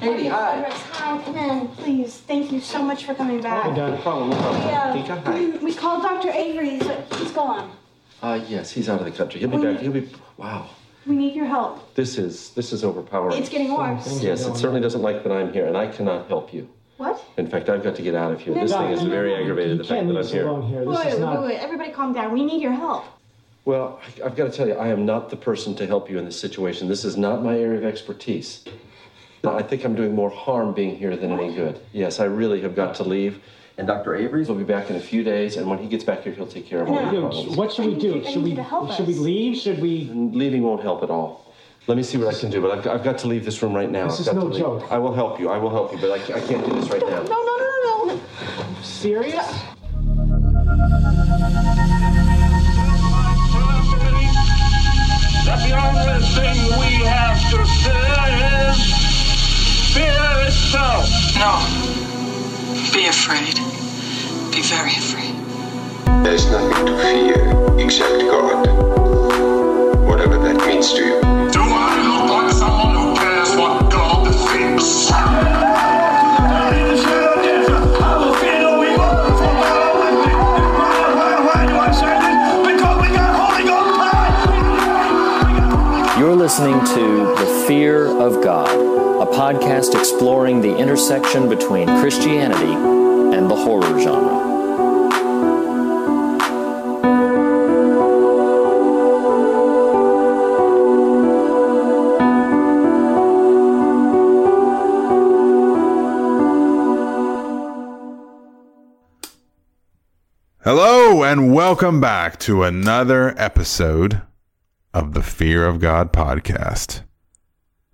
Katie, hi. Rex, hi, come in, please. Thank you so much for coming back. No problem, no problem. We, uh, Tika, hi. we called Dr. Avery, but he's gone. Uh, yes, he's out of the country. He'll be back. He'll be. Wow. We need your help. This is this is overpowering. It's getting worse. Yes, it certainly doesn't like that I'm here, and I cannot help you. What? In fact, I've got to get out of here. This No, thing is no, no, very no. aggravated. The fact that I'm here. here. This Wait, is wait, not. wait, wait. Everybody calm down. We need your help. Well, I- I've got to tell you, I am not the person to help you in this situation. This is not my area of expertise. I think I'm doing more harm being here than any good. Yes, I really have got to leave. And Dr. Avery's will be back in a few days, and when he gets back here, he'll take care of all No. your problems. what should we do? Should we help should we leave? Should we? Leaving won't help at all. Let me see what I can do, but I've, I've got to leave this room right now. This I've is no joke. I will help you. I will help you, but I, I can't do this right now. No, no, no, no, no. Serious? The only thing we have to fear is fear itself. No. Be afraid. Be very afraid. There is nothing to fear except God. Whatever that means to you. Do I look like someone who cares what God thinks? Listening to The Fear of God, a podcast exploring the intersection between Christianity and the horror genre. Hello, and welcome back to another episode of the Fear of God podcast.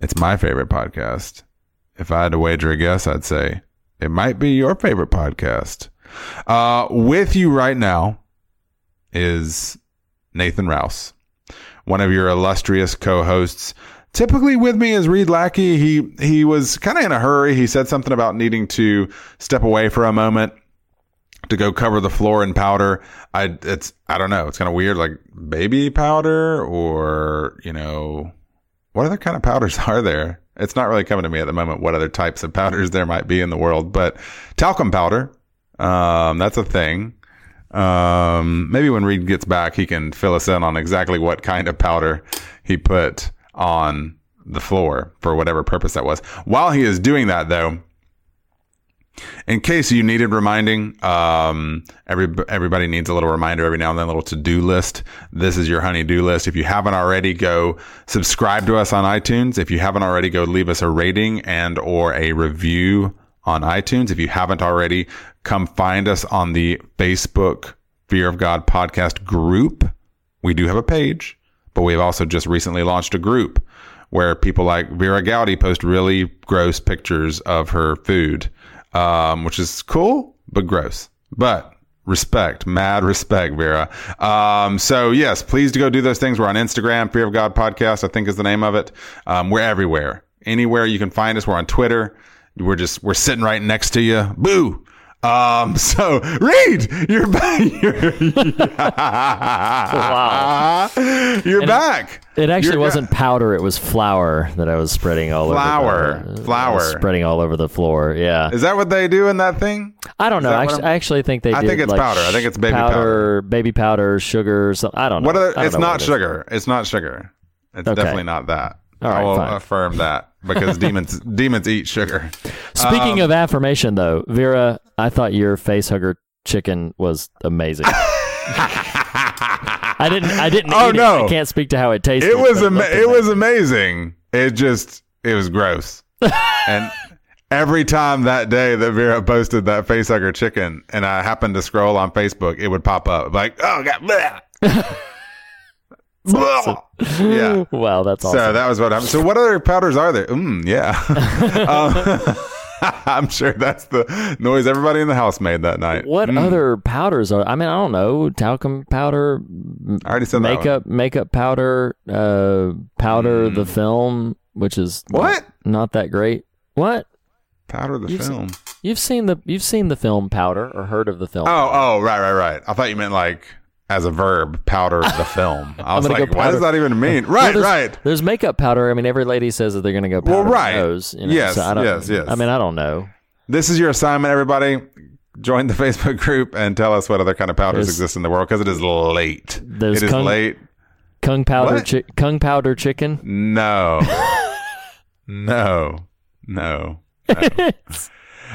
It's my favorite podcast. If I had to wager a guess, I'd say it might be your favorite podcast. Uh, with you right now is Nathan Rouse, one of your illustrious co-hosts. Typically with me is Reed Lackey. He he was kind of in a hurry. He said something about needing to step away for a moment to go cover the floor in powder. I it's I don't know. It's kind of weird, like baby powder or you know what other kind of powders are there? It's not really coming to me at the moment. What other types of powders there might be in the world? But talcum powder, um, that's a thing. Um, maybe when Reed gets back, he can fill us in on exactly what kind of powder he put on the floor for whatever purpose that was. While he is doing that, though, in case you needed reminding, um, every everybody needs a little reminder every now and then, a little to do list. This is your honey do list. If you haven't already, go subscribe to us on iTunes. If you haven't already, go leave us a rating and or a review on iTunes. If you haven't already, come find us on the Facebook Fear of God podcast group. We do have a page, but we've also just recently launched a group where people like Vera Gowdy post really gross pictures of her food um, which is cool but gross. But respect, mad respect, Vera. Um, so yes, please go do those things. We're on Instagram, Fear of God Podcast, I think is the name of it. Um, we're everywhere, anywhere you can find us. We're on Twitter. We're just we're sitting right next to you. Boo. Um, so Reed, you're back. You're, Wow. You're back. It actually You're- wasn't powder; it was flour that I was spreading all Flour. over. The, Flour. I was spreading all over the floor. Yeah, Is that what they do in that thing? I don't know. that Actually, I'm- actually think they. I did, think it's like, powder. I think it's baby powder, baby powder, sugar. Some, I don't know. What are I don't it's know not it sugar. It's not sugar. It's Okay. definitely not that. All right, I will fine. affirm that because demons demons eat sugar. Speaking Um, of affirmation, though, Vera, I thought your face hugger chicken was amazing. I didn't. I didn't. Oh, eat no. It. I can't speak to how it tasted. It was but ama- looked it was amazing. amazing. It just it was gross. and every time that day that Vera posted that face hugger chicken and I happened to scroll on Facebook, it would pop up like, "Oh god." bleh." Bleh. yeah. Wow, that's awesome. So that was what happened. So what other powders are there? Mm, yeah. um, I'm sure that's the noise everybody in the house made that night. what Mm. other powders are? I mean, I don't know. Talcum powder, I already said that makeup, makeup powder, uh, powder the film, which is Mm. What? not, not that great. What Powder the You've film. you've seen the you've seen the film Powder or heard of the film? Oh, oh, right, right, right. I thought you meant like as a verb, powder the film. I was like, what does that even mean? Well, Right, there's, right. There's makeup powder. I mean, every lady says that they're going to go powder Well, their right. nose. You know, Yes, so I don't, yes, yes. I mean, I don't know. This is your assignment, everybody. Join the Facebook group and tell us what other kind of powders There's- exist in the world because it is late. There's it is kung- late. Kung powder, chi- kung powder chicken. No. no. No. No.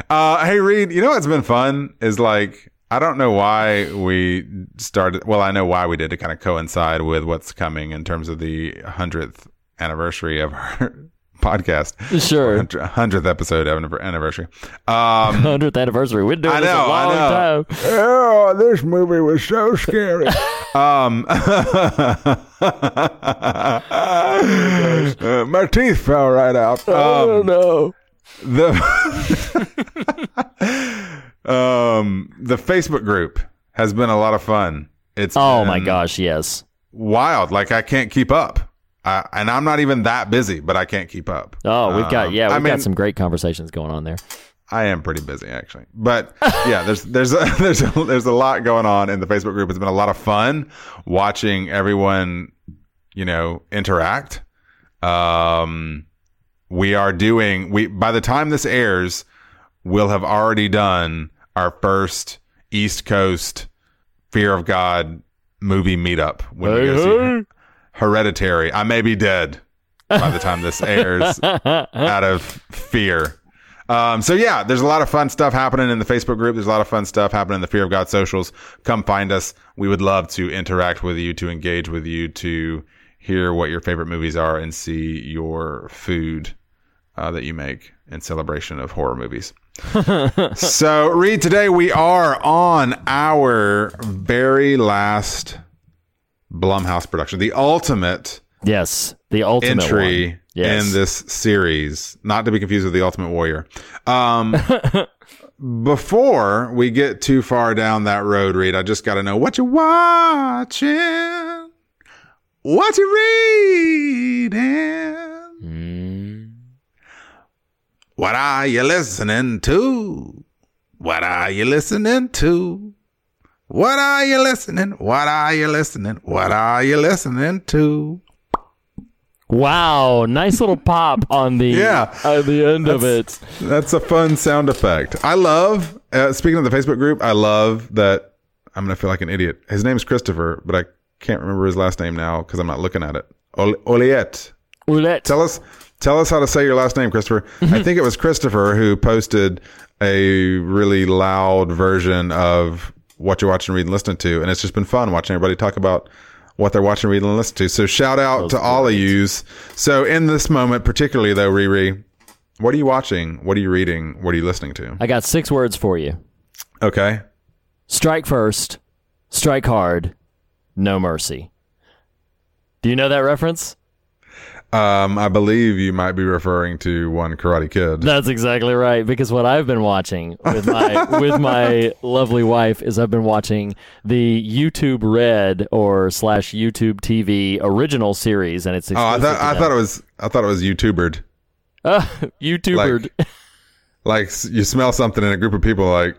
uh, hey, Reed, you know what's been fun is like, I don't know why we started. Well, I know why we did to kind of coincide with what's coming in terms of the 100th anniversary of our podcast. Sure. 100th episode anniver- anniversary. Um, Hundredth anniversary. We're doing I this know, a long I know. time. Oh, this movie was so scary. um, uh, my teeth fell right out. Um, no. the um, the Facebook group has been a lot of fun. It's Oh been my gosh, yes. wild. Like I can't keep up. I, and I'm not even that busy, but I can't keep up. Oh, we've got Um, yeah, we've I mean, got some great conversations going on there. I am pretty busy actually, but yeah, there's there's a, there's a, there's a lot going on in the Facebook group. It's been a lot of fun watching everyone, you know, interact. Um, we are doing we by the time this airs, we'll have already done our first East Coast Fear of God movie meetup when go see Hereditary. I may be dead by the time this airs out of fear. Um, so yeah, there's a lot of fun stuff happening in the Facebook group. There's a lot of fun stuff happening in the Fear of God socials. Come find us. We would love to interact with you, to engage with you, to hear what your favorite movies are and see your food uh, that you make in celebration of horror movies. So, Reed, today we are on our very last Blumhouse production, the ultimate Yes, the ultimate entry. Yes. in this series, not to be confused with the Ultimate Warrior. Um, before we get too far down that road, Reed, I just got to know what you're watching, what you're reading, Mm. What are you listening to, what are you listening to. What are you listening? What are you listening? What are you listening to? Wow, nice little pop on the Yeah. at the end of it. That's a fun sound effect. I love, uh, speaking of the Facebook group, I love that I'm going to feel like an idiot. His name's Christopher, but I can't remember his last name now because I'm not looking at it. Ol- Oliette. Tell us, tell us how to say your last name, Christopher. I mm-hmm. think it was Christopher who posted a really loud version of what you're watching, reading, listening to. And it's just been fun watching everybody talk about what they're watching, reading, and listening to. So shout out to all of yous. So in this moment, particularly though, Riri, what are you watching? What are you reading? What are you listening to? I got six words for you. Okay. Strike first, strike hard, no mercy. Do you know that reference? Um, I believe you might be referring to one Karate Kid. That's exactly right. Because what I've been watching with my with my lovely wife is I've been watching the YouTube Red or slash YouTube TV original series, and it's Oh, I thought I thought it was I thought it was YouTubered. Uh, YouTubered. Like- Like you smell something in a group of people, like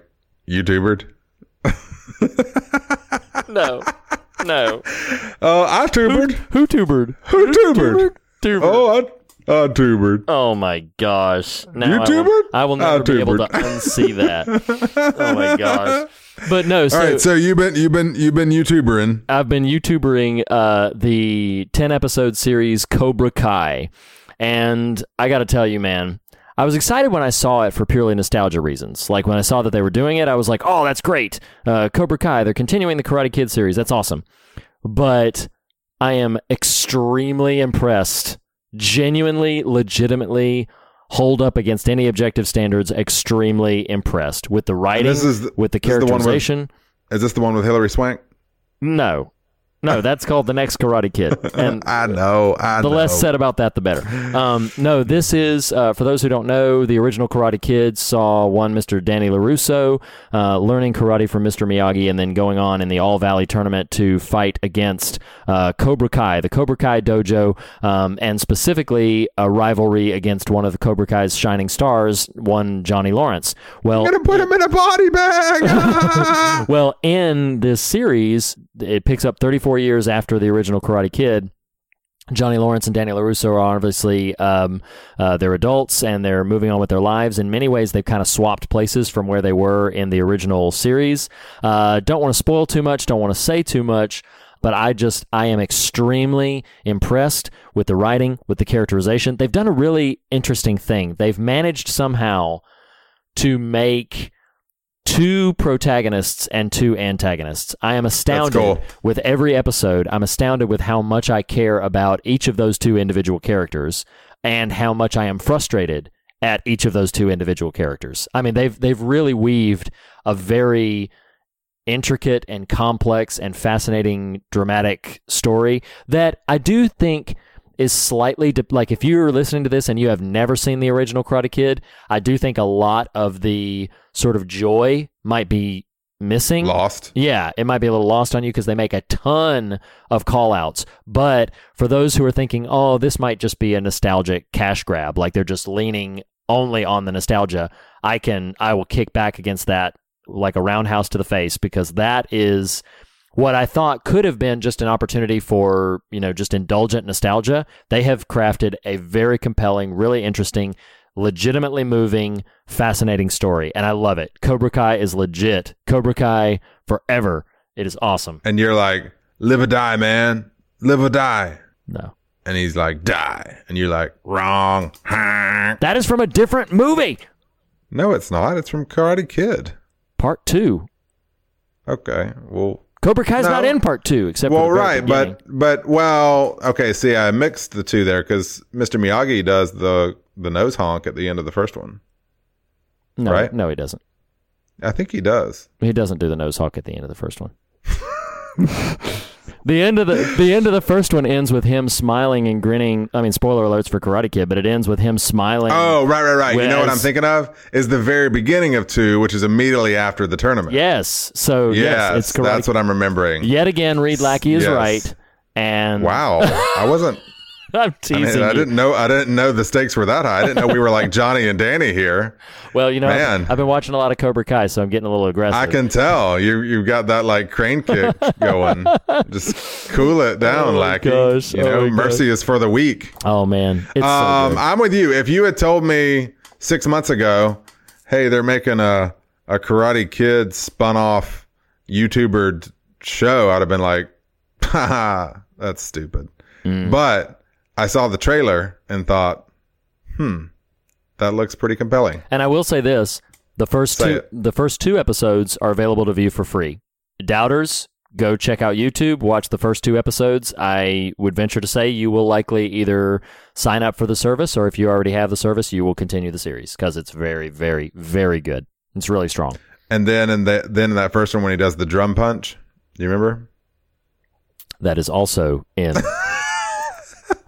YouTubered. no, no. Oh, I tubered. Who tubered? Who tubered? Tubered. Oh, I, I tubered. Oh my gosh! Now You I will, tubered? I will I never be able to unsee that. oh my gosh! But no, so, All right, so you've been you've been you've been YouTubering. I've been YouTubering uh, the ten episode series Cobra Kai, and I got to tell you, man. I was excited when I saw it for purely nostalgia reasons. Like when I saw that they were doing it, I was like, "Oh, that's great! Uh, Cobra Kai, they're continuing the Karate Kid series. That's awesome." But I am extremely impressed, genuinely, legitimately, hold up against any objective standards. Extremely impressed with the writing, this is the- with the this is the with- characterization. Is this the one with Hilary Swank? No, no, that's called the next Karate Kid, and I know. I the know. less said about that, the better. Um, no, this is uh, for those who don't know. The original Karate Kid saw one Mr. Danny LaRusso uh, learning karate from Mr. Miyagi, and then going on in the All Valley tournament to fight against uh, Cobra Kai, the Cobra Kai dojo, um, and specifically a rivalry against one of the Cobra Kai's shining stars, one Johnny Lawrence. Well, I'm gonna put him in a body bag. well, in this series, it picks up 34 years after the original Karate Kid. Johnny Lawrence and Danny LaRusso are obviously um, uh, they're adults and they're moving on with their lives. In many ways, they've kind of swapped places from where they were in the original series. Uh, don't want to spoil too much. Don't want to say too much. But I just I am extremely impressed with the writing, with the characterization. They've done a really interesting thing. They've managed somehow to make two protagonists and two antagonists. I am astounded cool. with every episode. I'm astounded with how much I care about each of those two individual characters and how much I am frustrated at each of those two individual characters. I mean, they've they've really weaved a very intricate and complex and fascinating dramatic story that I do think is slightly de- like if you're listening to this and you have never seen the original Karate Kid, I do think a lot of the sort of joy might be missing. Lost. Yeah, it might be a little lost on you because they make a ton of call outs. But for those who are thinking, oh, this might just be a nostalgic cash grab, like they're just leaning only on the nostalgia, I can I will kick back against that like a roundhouse to the face because that is what I thought could have been just an opportunity for, you know, just indulgent nostalgia. They have crafted a very compelling, really interesting, legitimately moving, fascinating story. And I love it. Cobra Kai is legit. Cobra Kai forever. It is awesome. And you're like, live or die, man. Live or die. No. And he's like, die. And you're like, wrong. That is from a different movie. No, it's not. It's from Karate Kid. Part two. Okay. Well, Cobra Kai's No. not in part two, except well, for the very right, beginning. but but well, okay. See, I mixed the two there because Mr. Miyagi does the the nose honk at the end of the first one. no, right? no, he doesn't. I think he does. He doesn't do the nose honk at the end of the first one. the end of the the end of the first one ends with him smiling and grinning. I mean, spoiler alerts for Karate Kid, but it ends with him smiling. Oh, right, right, right. You know what I'm thinking of is the very beginning of two, which is immediately after the tournament. yes. So yes, yes, it's Karate. that's what I'm remembering. Yet again, Reed Lackey is Yes. right. And Wow, I wasn't. I'm I, teasing mean, I didn't know. I didn't know the stakes were that high. I didn't know we were like Johnny and Danny here. well, you know, Man. I've been watching a lot of Cobra Kai, so I'm getting a little aggressive. I can tell you. You've got that like crane kick going. Just cool it down, Oh, Lackey. gosh. You Oh, know, my mercy is for the weak. Oh man, it's Um, so. I'm with you. If you had told me six months ago, hey, they're making a a Karate Kid spun off YouTuber show, I'd have been like, that's stupid. Mm. But I saw the trailer and thought, hmm, that looks pretty compelling. And I will say this: the first Say two it. the first two episodes are available to view for free. Doubters, go check out YouTube, watch the first two episodes. I would venture to say you will likely either sign up for the service, or if you already have the service, you will continue the series because it's very, very, very good. It's really strong. And then in the then in that first one when he does the drum punch, do you remember? That is also in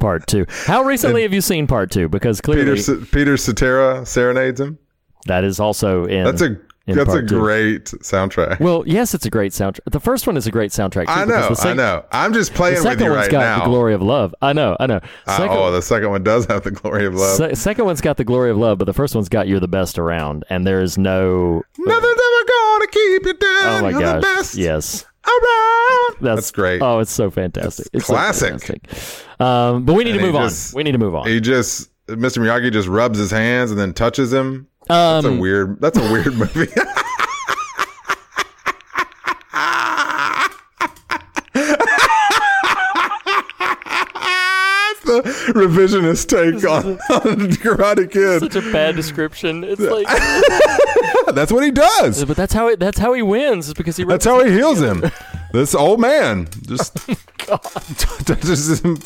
part two. How recently have you seen part two? Because clearly Peter Peter Cetera serenades him. that is also in. That's a that's a two. great soundtrack. Well, yes, it's a great soundtrack. The first one is a great soundtrack. Too, I know, sec- I know. I'm just The playing with you one's right got now. the glory of love. I know, I know. Uh, oh, the second one does have the glory of love. se- second one's got the glory of love, but the first one's got you're the best around, and there is no. Nothing's ever gonna keep you down. Oh my You're gosh! the best Yes, around. that's, That's great. Oh, it's so fantastic. It's, so classic. fantastic. Um, but we need And to move just- on. We need to move on. He just Mr. Miyagi just rubs his hands and then touches him. That's a Um, weird. That's a weird movie. That's the revisionist take on, on Karate Kid. such a bad description. It's like, That's what he does. but that's how it, that's how he wins. Is because he. That's how he heals him. This old man just oh, touches him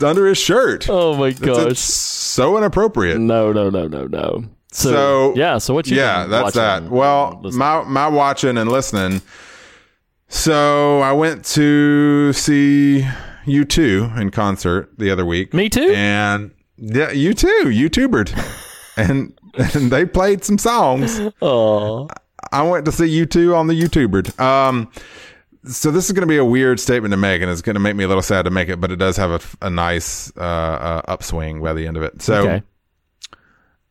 under his shirt. Oh my gosh! it's so inappropriate. No, no, no, no, no. So, So yeah. So what you? yeah, that's that. Well, my my watching and listening. So I went to see U2 in concert the other week. Me too? And yeah, you too. YouTubered, and and they played some songs. Aw. I went to see you two on the YouTuber. Um, so this is going to be a weird statement to make, and it's going to make me a little sad to make it, but it does have a, a nice uh, uh, upswing by the end of it. So Okay.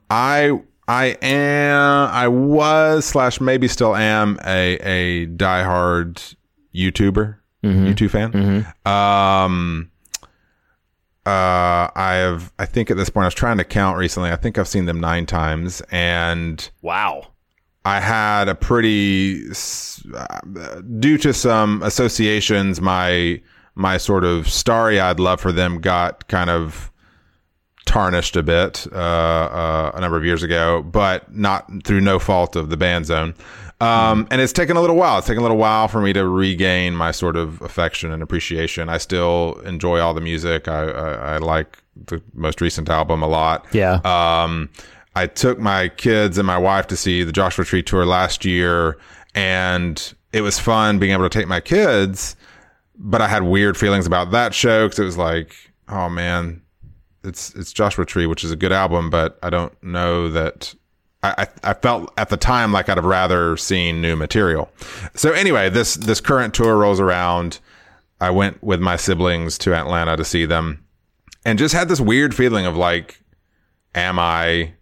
I I am I was slash maybe still am a a diehard YouTuber. You two fan? Um, uh, I have. I think at this point, I was trying to count recently. I think I've seen them nine times, and Wow. I had a pretty, uh, due to some associations, my my sort of starry-eyed love for them got kind of tarnished a bit uh, uh, a number of years ago, but not through no fault of the band zone. Um, and it's taken a little while. It's taken a little while for me to regain my sort of affection and appreciation. I still enjoy all the music. I, I, I like the most recent album a lot. Yeah. Um, I took my kids and my wife to see the Joshua Tree tour last year, and it was fun being able to take my kids. But I had weird feelings about that show because it was like, oh man, it's it's Joshua Tree, which is a good album, but I don't know that. I, I felt at the time like I'd have rather seen new material. So anyway, this this current tour rolls around. I went with my siblings to Atlanta to see them, and just had this weird feeling of like, am I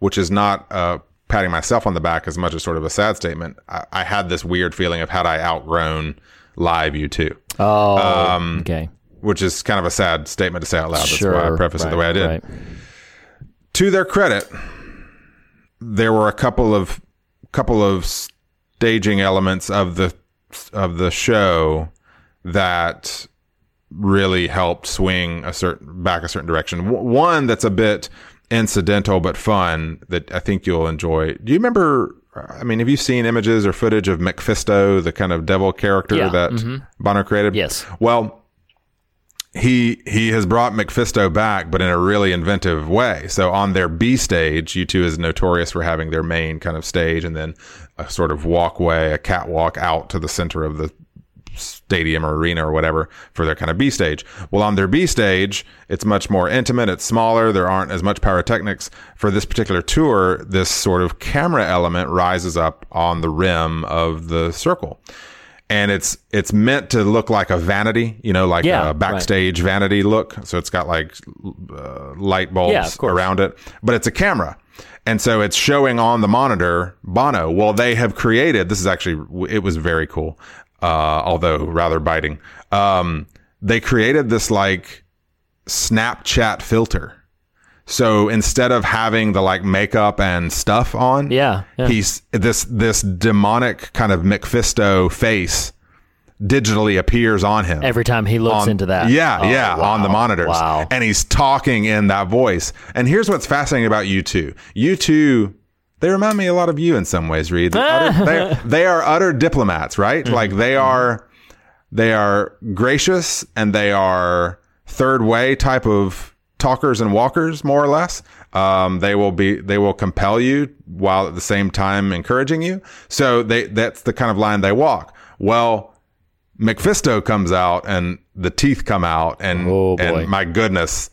which is not uh, patting myself on the back as much as sort of a sad statement. I, I had this weird feeling of had I outgrown live U2, Oh. Um, okay. which is kind of a sad statement to say out loud. That's Sure. why I preface it the way I did. Right. To their credit, there were a couple of couple of staging elements of the of the show that really helped swing a certain back a certain direction. W- One that's a bit incidental but fun that I think you'll enjoy. Do you remember? I mean, have you seen images or footage of Mephisto, the kind of devil character Yeah, that mm-hmm. Bono created? Yes. Well, he he has brought Mephisto back, but in a really inventive way. So on their B stage, U2 is notorious for having their main kind of stage and then a sort of walkway, a catwalk out to the center of the stadium or arena or whatever for their kind of B stage. Well, on their B stage, it's much more intimate. It's smaller. There aren't as much pyrotechnics. For this particular tour, this sort of camera element rises up on the rim of the circle. And it's it's meant to look like a vanity, you know, like Yeah, a right. backstage vanity look. So it's got like uh, light bulbs Yeah, around it, but it's a camera. And so it's showing on the monitor Bono. Well, they have created, this is actually, it was very cool, uh, although rather biting. Um, they created this like Snapchat filter. So instead of having the like makeup and stuff on, Yeah, yeah. he's this this demonic kind of Mephisto face digitally appears on him Every time he looks on- into that. Yeah, Oh, yeah, wow. on the monitors. Wow. And he's talking in that voice. And here's what's fascinating about U2. You two, they remind me a lot of you in some ways, Reed. Utter- they, they are utter diplomats, right? Mm-hmm. Like they are, they are gracious and they are third way type of talkers and walkers, more or less. Um, they will be, they will compel you while at the same time encouraging you. So they, that's the kind of line they walk. Well, Mephisto comes out and the teeth come out and, Oh, and my goodness,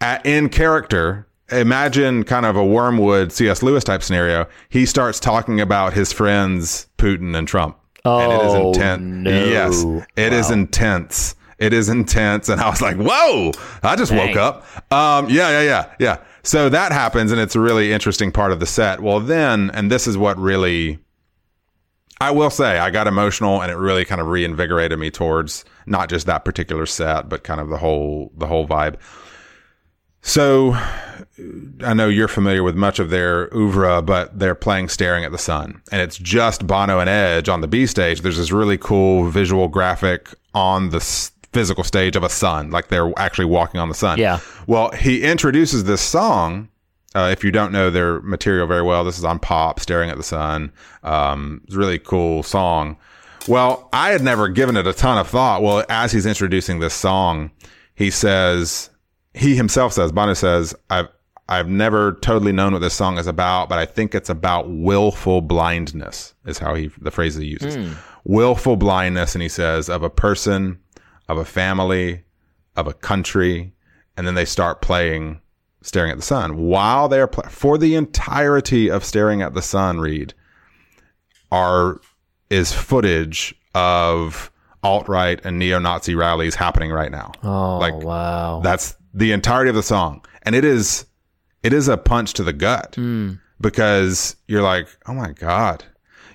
at, in character, imagine kind of a Wormwood C.S. Lewis type scenario. He starts talking about his friends Putin and Trump. Oh, and it is Oh, intense. no. Yes, it is intense. It is intense. And I was like, whoa, I just woke up. Um, yeah, yeah, yeah, yeah. So that happens and it's a really interesting part of the set. Well, then, and this is what really, I will say, I got emotional and it really kind of reinvigorated me towards not just that particular set, but kind of the whole, the whole vibe. So I know you're familiar with much of their oeuvre, but they're playing Staring at the Sun. And it's just Bono and Edge on the B stage. There's this really cool visual graphic on the physical stage of a sun, like they're actually walking on the sun. Yeah. Well, he introduces this song. Uh, if you don't know their material very well, this is on Pop, Staring at the Sun. Um, it's a really cool song. Well, I had never given it a ton of thought. Well, as he's introducing this song, he says, he himself says, Bono says, I've, I've never totally known what this song is about, but I think it's about willful blindness is how he, the phrase he uses. Willful blindness. And he says of a person, of a family, of a country. And then they start playing staring at the sun while they're pl- for the entirety of staring at the sun, Reed are is footage of alt-right and neo-Nazi rallies happening right now. Oh, like wow. that's the entirety of the song. And it is it is a punch to the gut Hmm. because you're like, "Oh my god."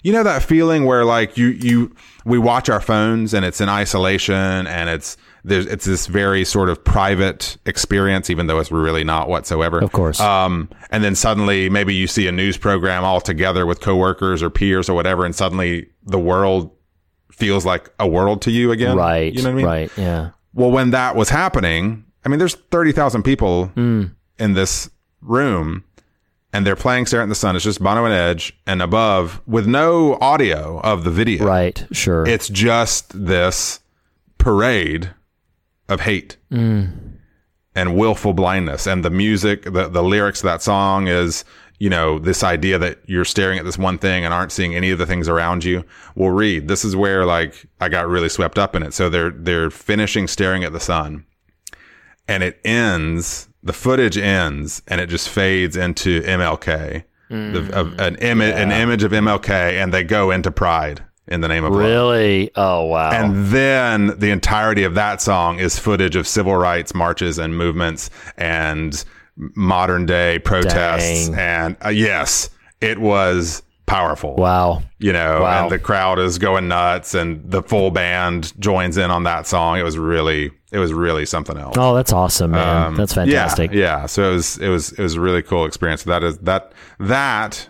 You know that feeling where like you you we watch our phones and it's in isolation and it's there's it's this very sort of private experience, even though it's really not whatsoever. Of course. Um, and then suddenly maybe you see a news program all together with coworkers or peers or whatever, and suddenly the world feels like a world to you again. right. You know what I mean? Right. Yeah. Well, when that was happening, I mean, there's 30,000 people Mm. in this room and they're playing Stare at the Sun. It's just Bono and Edge and above with no audio of the video. Right. Sure. It's just this parade of hate mm. and willful blindness. And the music, the, the lyrics of that song is, you know, this idea that you're staring at this one thing and aren't seeing any of the things around you. Well, Reed. This is where like I got really swept up in it. So they're they're finishing staring at the sun, and it ends. The footage ends, and it just fades into MLK, the, of, an image an image of MLK, and they go into Pride in the name of love. really? Oh wow. And then the entirety of that song is footage of civil rights marches and movements and modern day protests. Dang. And uh, yes, it was powerful. wow. You know, Wow. and the crowd is going nuts and the full band joins in on that song. It was really, it was really something else. Oh, that's awesome, man. Um, that's fantastic. Yeah, yeah. So it was, it was, it was a really cool experience. That is that that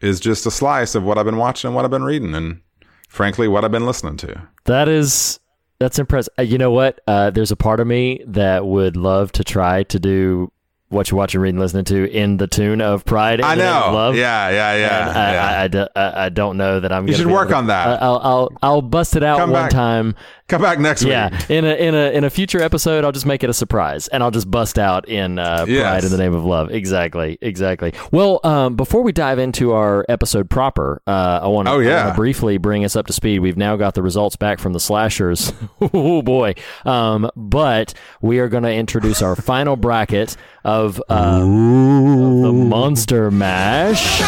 is just a slice of what I've been watching and what I've been reading, and frankly, what I've been listening to. That is that's impressive. Uh, you know what? Uh, there's a part of me that would love to try to do what you're watching, reading, listening to in the tune of Pride. I know. Love. Yeah, yeah, yeah. I, yeah. I, I I- I don't know that I'm. You should work to- on that. I'll, I'll I'll bust it out Come one back time. Come back next Yeah, week. Yeah, in a in a in a future episode, I'll just make it a surprise, and I'll just bust out in uh, Pride Yes. in the Name of Love. Exactly, exactly. Well, um, before we dive into our episode proper, uh, I want to Oh, yeah. briefly bring us up to speed. We've now got the results back from the slashers. oh boy! Um, but we are going to introduce our final bracket of, uh, of the Monster Mash.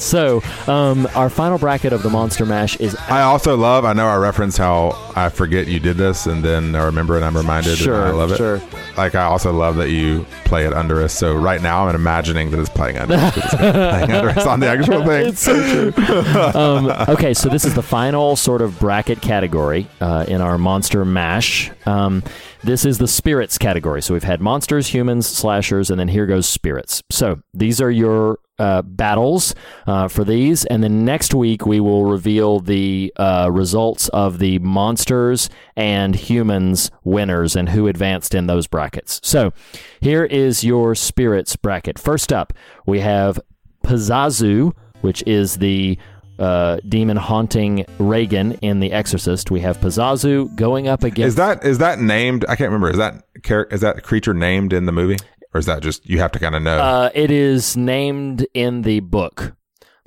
Right, so um, our final bracket of the Monster Mash is I also love. I know I reference how I forget you did this, and then I remember and I'm reminded. Sure, and I love it. sure. Like I also love that you play it under us. So right now I'm imagining that it's playing under us. It's playing under us on the actual thing. It's so true. um, okay, so this is the final sort of bracket category uh, in our monster mash. Um, this is the spirits category. So we've had monsters, humans, slashers, and then here goes spirits. So these are your uh, battles uh, for these, and then next week we will reveal the uh, results of the monsters and humans winners and who advanced in those brackets. So here is your spirits bracket. First up, we have Pazuzu, which is the uh, demon haunting Reagan in The Exorcist. We have Pazuzu going up against. Is that is that named? I can't remember. Is that is that creature named in the movie, or is that just you have to kind of know? Uh, it is named in the book,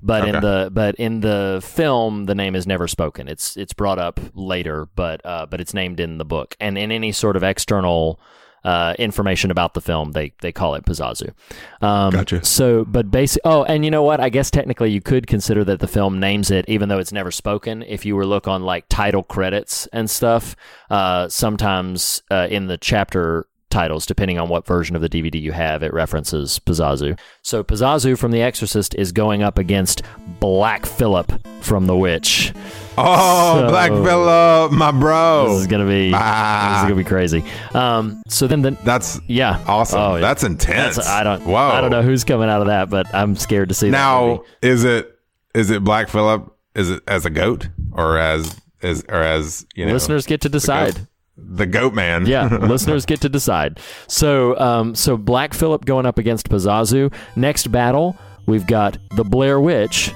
but in the but in the film, the name is never spoken. It's it's brought up later, but uh, but it's named in the book, and in any sort of external. Uh, information about the film, they they call it Pazuzu. Um, Gotcha. So, but basic. Oh, and you know what? I guess technically you could consider that the film names it, even though it's never spoken. If you were look on like title credits and stuff, uh, sometimes uh, in the chapter titles, depending on what version of the DVD you have, it references Pazuzu. So Pazuzu from The Exorcist is going up against Black Phillip from The Witch. oh, so- Black Phillip, my bro. This is gonna be this Ah. is gonna be crazy. Um, so then the That's yeah, awesome. Oh. That's intense. That's- I don't Whoa. I don't know who's coming out of that, but I'm scared to see Now, is it is it Black Phillip? Is it as a goat or as as or as you know Listeners get to decide. The goat man? Yeah, listeners get to decide. So, um, so Black Phillip going up against Pazuzu. Next battle, we've got the Blair Witch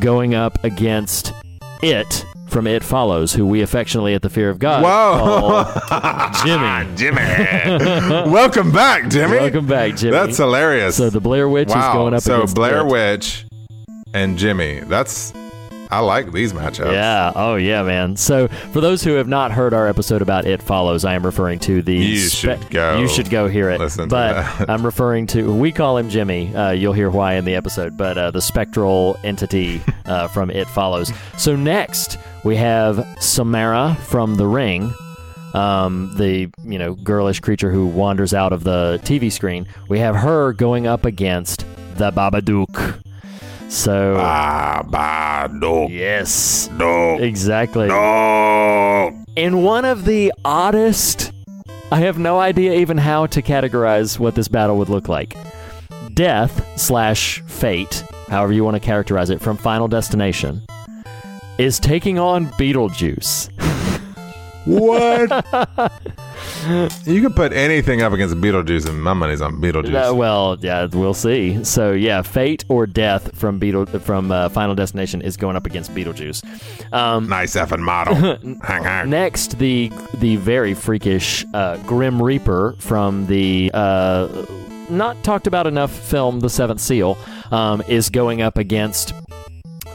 going up against It from It Follows, who we affectionately at the Fear of God Whoa. call Jimmy. Jimmy. Welcome back, Jimmy. Welcome back, Jimmy. That's hilarious. so the Blair Witch wow. is going up so Blair It. Witch and Jimmy. That's I like these matchups. Yeah. Oh, yeah, man. So, for those who have not heard our episode about It Follows, I am referring to the. You should go You should go hear it. listen to but. I'm referring to. We call him Jimmy. Uh, you'll hear why in the episode. But uh, the spectral entity uh, from It Follows. So next we have Samara from The Ring. Um, the you know girlish creature who wanders out of the TV screen. We have her going up against the Babadook. So Ah, bah, no, yes, no, exactly. no. In one of the oddest, I have no idea even how to categorize what this battle would look like. Death slash fate, however you want to characterize it, from Final Destination, is taking on Beetlejuice. What? you could put anything up against Beetlejuice, and my money's on Beetlejuice. Uh, well, yeah, we'll see. So yeah, fate or death from Beetle from uh, Final Destination is going up against Beetlejuice. Um, nice effing model. hang, hang. Next, the the very freakish uh, Grim Reaper from the uh, not talked about enough film, The Seventh Seal, um, is going up against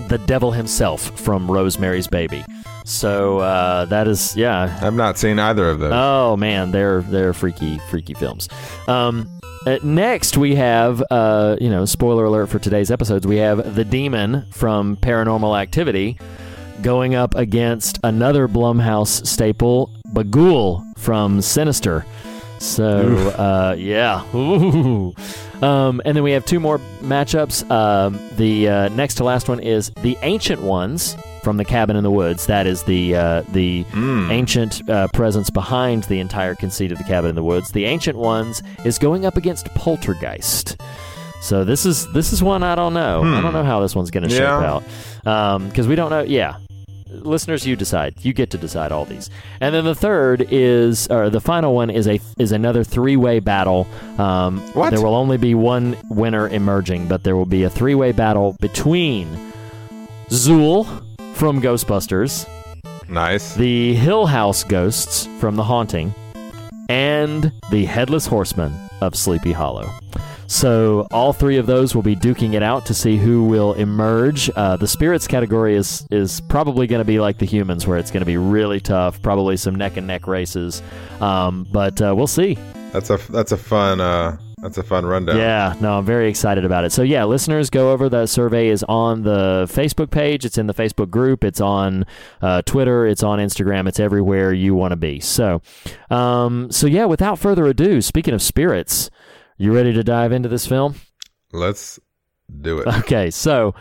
the devil himself from Rosemary's Baby. So uh, that is, yeah. I've not seen either of those. Oh man, they're they're freaky, freaky films. Um, uh, next, we have, uh, you know, spoiler alert for today's episodes. We have the demon from Paranormal Activity going up against another Blumhouse staple, Bughuul from Sinister. So, uh, yeah. Um, and then we have two more matchups. Um, the uh, next to last one is the Ancient Ones from the Cabin in the Woods. That is the uh, the ancient uh, presence behind the entire conceit of the Cabin in the Woods. The Ancient Ones is going up against Poltergeist. So this is this is one I don't know. I don't know how this one's going to shape Yeah. out because we don't know. Yeah, listeners, you decide. You get to decide all these. And then the third is, or the final one is a is another three way battle. Um, What? There will only be one winner emerging, but there will be a three way battle between Zuul from Ghostbusters, Nice. the Hill House ghosts from The Haunting, and the Headless Horseman of Sleepy Hollow. So all three of those will be duking it out to see who will emerge. Uh, the spirits category is is probably going to be like the humans, where it's going to be really tough. Probably some neck and neck races, um, but uh, we'll see. That's a that's a fun uh that's a fun rundown. Yeah, no, I'm very excited about it. So yeah, listeners, go over. that survey is on the Facebook page. It's in the Facebook group. It's on uh, Twitter. It's on Instagram. It's everywhere you want to be. So, um, so yeah. Without further ado, speaking of spirits, you ready to dive into this film? Let's do it. Okay, so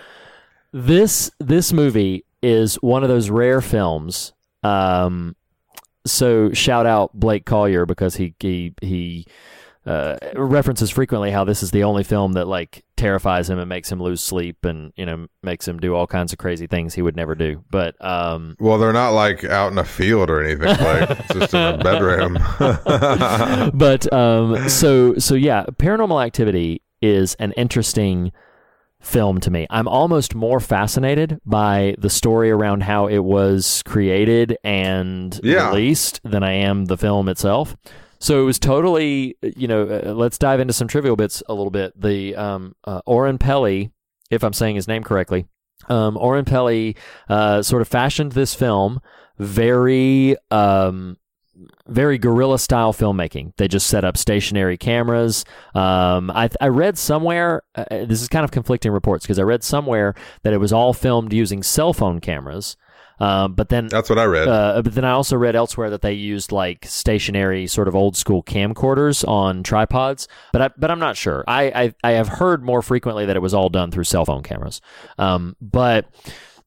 this this movie is one of those rare films. Um, so shout out Blake Collier because he he he uh, references frequently how this is the only film that like terrifies him and makes him lose sleep and you know makes him do all kinds of crazy things he would never do. But um, Well, they're not like out in a field or anything. Like it's just in a bedroom. but um, so so yeah, Paranormal Activity is an interesting film to me. I'm almost more fascinated by the story around how it was created and Yeah. released than I am the film itself. So it was totally, you know, uh, let's dive into some trivial bits a little bit. The um, uh, Oren Peli, if I'm saying his name correctly, um, Oren Peli uh, sort of fashioned this film very um, very guerrilla style filmmaking. They just set up stationary cameras. Um, I, I read somewhere, uh, this is kind of conflicting reports because I read somewhere that it was all filmed using cell phone cameras. Um, but then That's what I read. uh, but then I also read elsewhere that they used like stationary, sort of old school camcorders on tripods. But I, but I'm not sure. I, I I have heard more frequently that it was all done through cell phone cameras. Um, but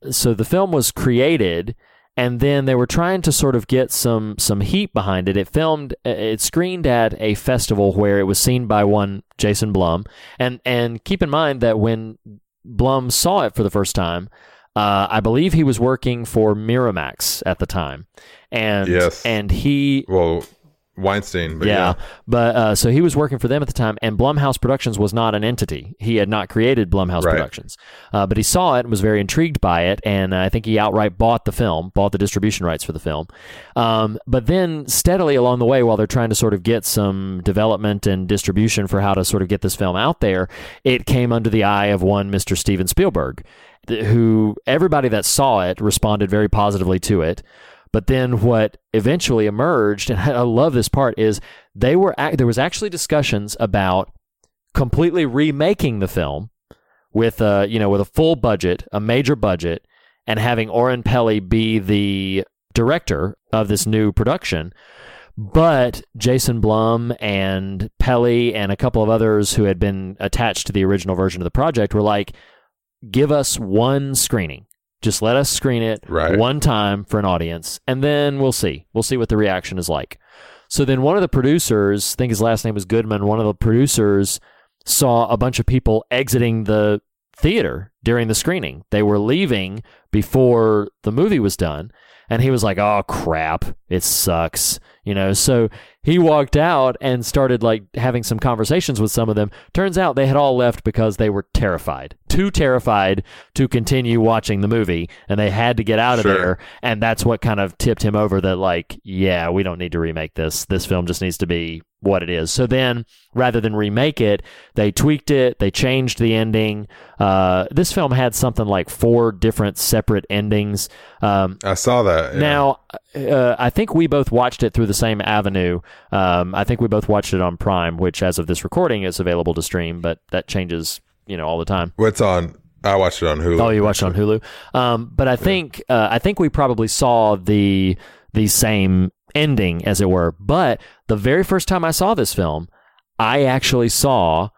so the film was created, and then they were trying to sort of get some some heat behind it. It filmed, it screened at a festival where it was seen by one Jason Blum, and and keep in mind that when Blum saw it for the first time. Uh, I believe he was working for Miramax at the time, and Yes. and he well, Weinstein. But yeah. yeah. But uh, so he was working for them at the time, and Blumhouse Productions was not an entity. He had not created Blumhouse Right. Productions, uh, but he saw it and was very intrigued by it, and uh, I think he outright bought the film, bought the distribution rights for the film. Um, but then steadily along the way, while they're trying to sort of get some development and distribution for how to sort of get this film out there, it came under the eye of one Mr. Steven Spielberg, who everybody that saw it responded very positively to it. But then what eventually emerged, and I love this part, is they were there was actually discussions about completely remaking the film with a you know with a full budget, a major budget, and having Oren Peli be the director of this new production. But Jason Blum and Peli and a couple of others who had been attached to the original version of the project were like, give us one screening. Just let us screen it Right. one time for an audience, and then we'll see. We'll see what the reaction is like. So then one of the producers, I think his last name was Goodman, one of the producers saw a bunch of people exiting the theater during the screening. They were leaving before the movie was done. And he was like, oh, crap. It sucks. You know, so he walked out and started like having some conversations with some of them. Turns out they had all left because they were terrified, too terrified to continue watching the movie. And they had to get out of Sure. there. And that's what kind of tipped him over that, like, yeah, we don't need to remake this. This film just needs to be what it is. So then, rather than remake it, they tweaked it. They changed the ending. Uh, this film had something like four different separate endings. Um, I saw that. yeah. now, uh, I think we both watched it through the same avenue. Um, I think we both watched it on Prime, which, as of this recording, is available to stream, but that changes, you know, all the time. what's on? I watched it on Hulu. Oh, you watched it on Hulu. Um, but I think uh, I think we probably saw the the same ending, as it were. But the very first time I saw this film, I actually saw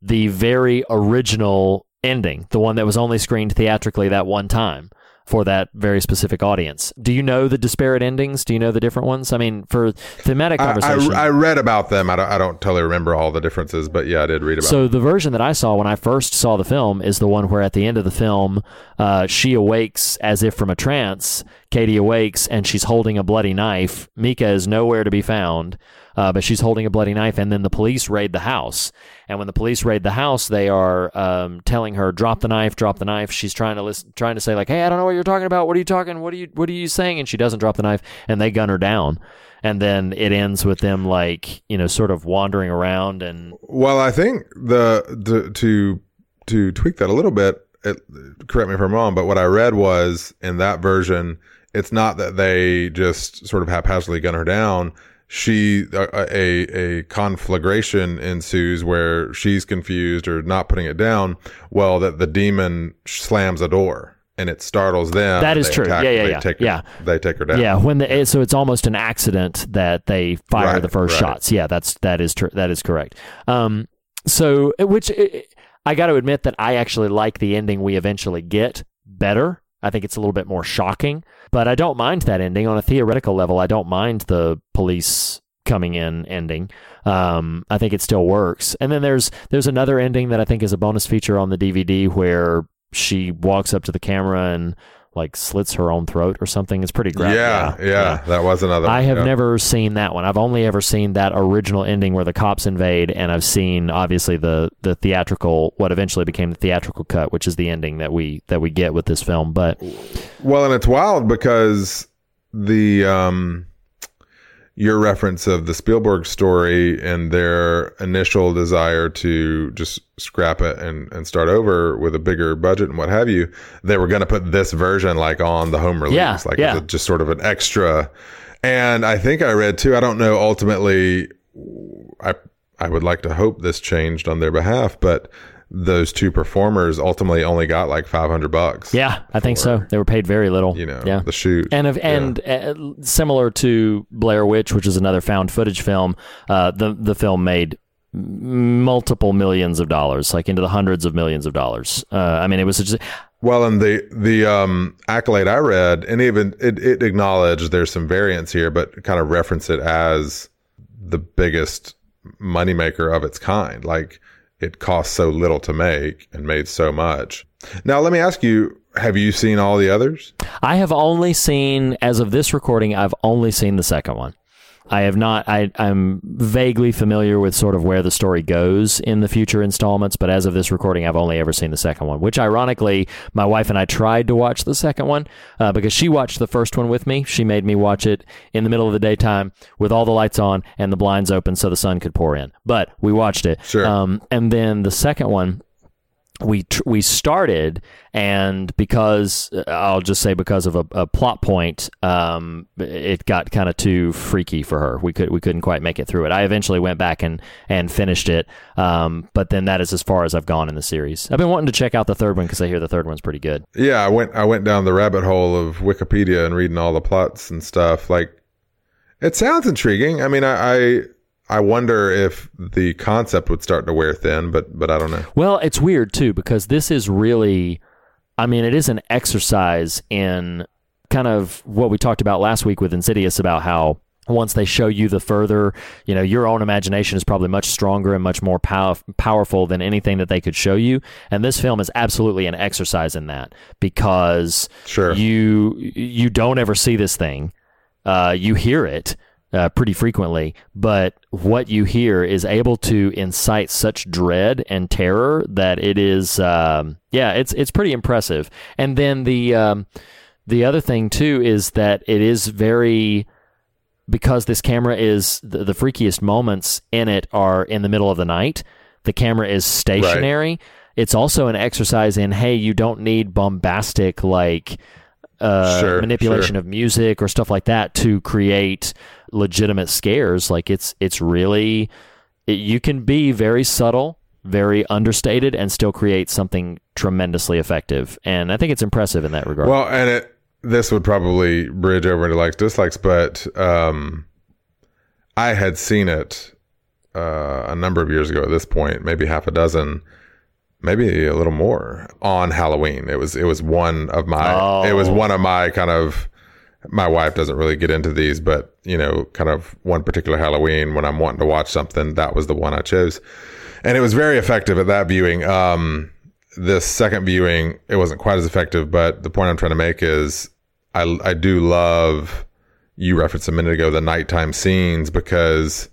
the very original ending, the one that was only screened theatrically that one time for that very specific audience. Do you know the disparate endings? Do you know the different ones? I mean, for thematic I, conversation. I, I read about them. I don't, I don't totally remember all the differences, but yeah, I did read about. So the version that I saw when I first saw the film is the one where at the end of the film, uh, she awakes as if from a trance. Katie awakes and she's holding a bloody knife. Mika is nowhere to be found, uh, but she's holding a bloody knife. And then the police raid the house. And when the police raid the house, they are um, telling her, "Drop the knife, drop the knife." She's trying to listen, trying to say like, "Hey, I don't know what you're talking about. What are you talking? What are you What are you saying?" And she doesn't drop the knife, and they gun her down. And then it ends with them like you know, sort of wandering around and Well, I think the, the to to tweak that a little bit. It, correct me if I'm wrong, but what I read was in that version, it's not that they just sort of haphazardly gun her down. She a a, a conflagration ensues where she's confused or not putting it down. Well, that the demon slams a door and it startles them. That is true. attack- Yeah, yeah, they yeah. Take her, Yeah. They take her down. Yeah, when the so it's almost an accident that they fire Right, the first right. shots. Yeah, that's that is true. That is correct. Um, so which i I got to admit that I actually like the ending we eventually get better. I think it's a little bit more shocking, but I don't mind that ending on a theoretical level. I don't mind the police coming in ending. Um, I think it still works. And then there's there's another ending that I think is a bonus feature on the DVD where she walks up to the camera and like slits her own throat or something. It's pretty graphic. yeah, yeah, That was another. I have yeah. never seen that one. I've only ever seen that original ending where the cops invade, and I've seen obviously the the theatrical, what eventually became the theatrical cut, which is the ending that we that we get with this film. But Well, and it's wild because the um your reference of the Spielberg story and their initial desire to just scrap it and, and start over with a bigger budget and what have you, they were going to put this version like on the home release, Yeah, like yeah. just sort of an extra. And I think I read too. I don't know. Ultimately, I I would like to hope this changed on their behalf, but those two performers ultimately only got like five hundred bucks. yeah, I think so. They were paid very little. You know, yeah. the shoot And of, and uh, similar to Blair Witch, which is another found footage film, uh, the the film made multiple millions of dollars, like into the hundreds of millions of dollars. Uh, I mean, it was just Well, and the the um, accolade I read, and even it, it acknowledged there's some variance here, but kind of reference it as the biggest moneymaker of its kind. Like it cost so little to make and made so much. Now, let me ask you: Have you seen all the others? I have only seen, as of this recording, I've only seen the second one. I have not. I, I'm vaguely familiar with sort of where the story goes in the future installments, but as of this recording, I've only ever seen the second one. Which, ironically, my wife and I tried to watch the second one uh, because she watched the first one with me. She made me watch it in the middle of the daytime with all the lights on and the blinds open so the sun could pour in. But we watched it. Sure. Um, and then the second one we tr- we started and because uh, I'll just say because of a, a plot point um, it got kind of too freaky for her we could we couldn't quite make it through it I eventually went back and and finished it um, but then that is as far as I've gone in the series I've been wanting to check out the third one because I hear the third one's pretty good Yeah, I went I went down the rabbit hole of Wikipedia and reading all the plots and stuff. Like, it sounds intriguing. I mean, I I, I wonder if the concept would start to wear thin, but but I don't know. Well, it's weird too because this is really, I mean, it is an exercise in kind of what we talked about last week with Insidious about how once they show you the further, you know, your own imagination is probably much stronger and much more pow- powerful than anything that they could show you. And this film is absolutely an exercise in that because Sure. you you don't ever see this thing, uh, you hear it. Uh, pretty frequently, but what you hear is able to incite such dread and terror that it is, um, yeah, it's it's pretty impressive. And then the um, the other thing too is that it is very because this camera is the, the freakiest moments in it are in the middle of the night. The camera is stationary. It's also an exercise in hey, you don't need bombastic like uh, Sure, manipulation sure. of music or stuff like that to create legitimate scares. Like it's it's really it, you can be very subtle, very understated, and still create something tremendously effective. And I think it's impressive in that regard. Well, and it this would probably bridge over into likes dislikes, but um, I had seen it uh, a number of years ago. At this point, maybe half a dozen, maybe a little more on Halloween. It was it was one of my it was Oh. one of my kind of. My wife doesn't really get into these, but you know, kind of one particular Halloween when I'm wanting to watch something, that was the one I chose, and it was very effective at that viewing. Um, this second viewing, it wasn't quite as effective, but the point I'm trying to make is I, I do love you referenced a minute ago the nighttime scenes because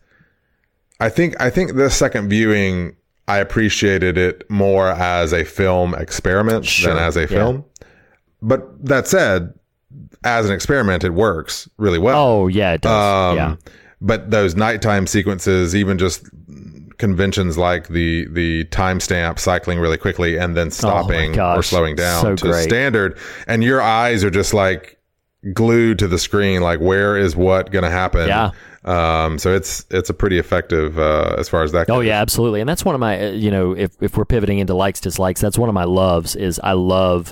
I think I think the second viewing I appreciated it more as a film experiment Sure, than as a yeah. film. But that said, as an experiment, it works really well. oh yeah, it does. Um, yeah. But those nighttime sequences, even just conventions like the the timestamp cycling really quickly and then stopping or Oh gosh, slowing down so to great. standard, and your eyes are just like glued to the screen. Like, where is what going to happen? Yeah. Um. So it's it's a pretty effective uh, as far as that. Oh yeah, absolutely. And that's one of my, uh, you know, if if we're pivoting into likes dislikes, that's one of my loves. Is I love,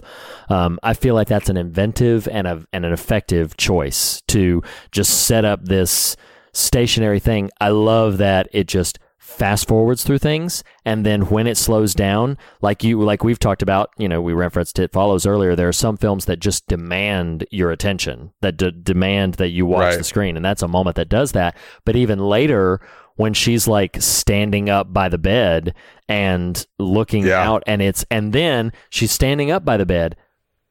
um, I feel like that's an inventive and a and an effective choice to just set up this stationary thing. I love that it just fast forwards through things and then when it slows down like you like we've talked about you know we referenced it follows earlier there are some films that just demand your attention that d- demand that you watch Right. the screen and that's a moment that does that but even later when she's like standing up by the bed and looking Yeah. out and it's and then she's standing up by the bed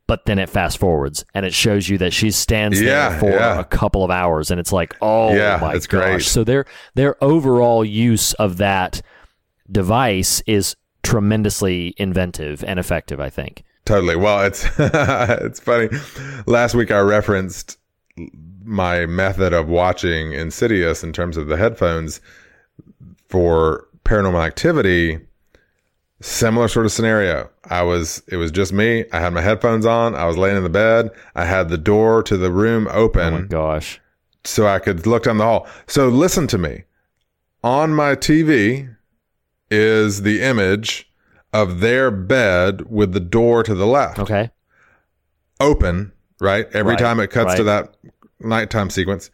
but then it fast forwards and it shows you that she stands Yeah, there for yeah. a couple of hours and it's like oh Yeah, my gosh great. so their their overall use of that device is tremendously inventive and effective i think Totally. Well, it's it's funny. Last week I referenced my method of watching Insidious in terms of the headphones for Paranormal Activity. Similar sort of scenario. I was it was just me. I had my headphones on. I was laying in the bed. I had the door to the room open oh my gosh so I could look down the hall. So listen to me. On my TV is the image of their bed with the door to the left okay open, right? Every Right, time it cuts to that nighttime sequence.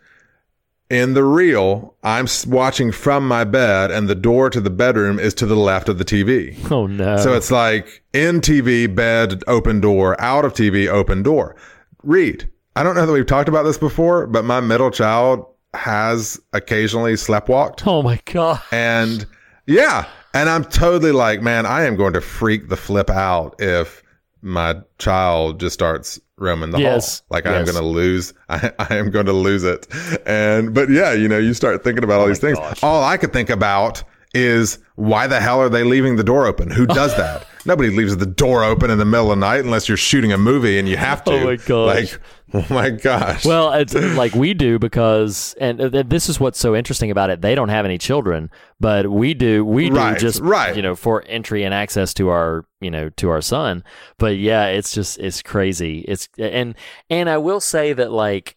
In the real, I'm watching from my bed, and the door to the bedroom is to the left of the TV. oh no So it's like in TV, bed, open door, out of TV, open door. Reed. I don't know that we've talked about this before, but my middle child has occasionally sleptwalked. oh my god And yeah, and I'm totally like, man, I am going to freak the flip out if my child just starts roaming the Yes. hall. Like I am going to lose. I, I am going to lose it. And but yeah, you know, you start thinking about all oh these things. Oh gosh. All I could think about is why the hell are they leaving the door open? Who does that? Nobody leaves the door open in the middle of the night unless you're shooting a movie and you have oh to. Oh my gosh. Like, oh my gosh. Well, it's like we do because, and this is what's so interesting about it. They don't have any children, but we do. We do Right, just right. you know for entry and access to our you know to our son. But yeah, it's just it's crazy. It's and and I will say that like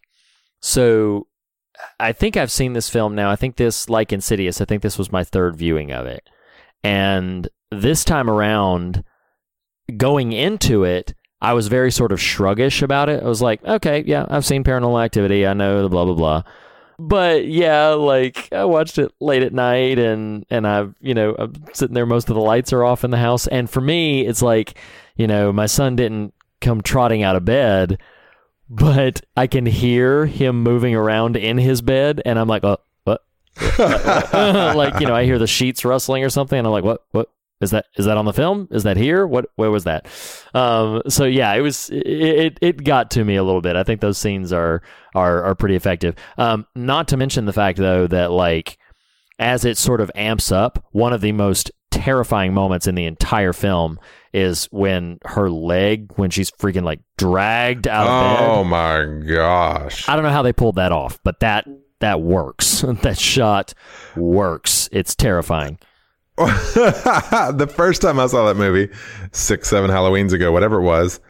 so. I think I've seen this film now. I think this, like Insidious, I think this was my third viewing of it. And this time around, going into it, I was very sort of shruggish about it. I was like, okay, yeah, I've seen paranormal activity. I know the blah, blah, blah. But yeah, like I watched it late at night and, and I've, you know, I'm sitting there. Most of the lights are off in the house. And for me, it's like, you know, my son didn't come trotting out of bed, but I can hear him moving around in his bed. And I'm like, oh, what? like, you know, I hear the sheets rustling or something. And I'm like, what, what? Is that is that on the film? Is that here? What where was that? Um, so yeah, it was it, it it got to me a little bit. I think those scenes are are are pretty effective. Um, not to mention the fact though that like as it sort of amps up, one of the most terrifying moments in the entire film is when her leg when she's freaking like dragged out of bed. oh my gosh. I don't know how they pulled that off, but that that works. that shot works. It's terrifying. the first time I saw that movie, six, seven Halloweens ago, whatever it was,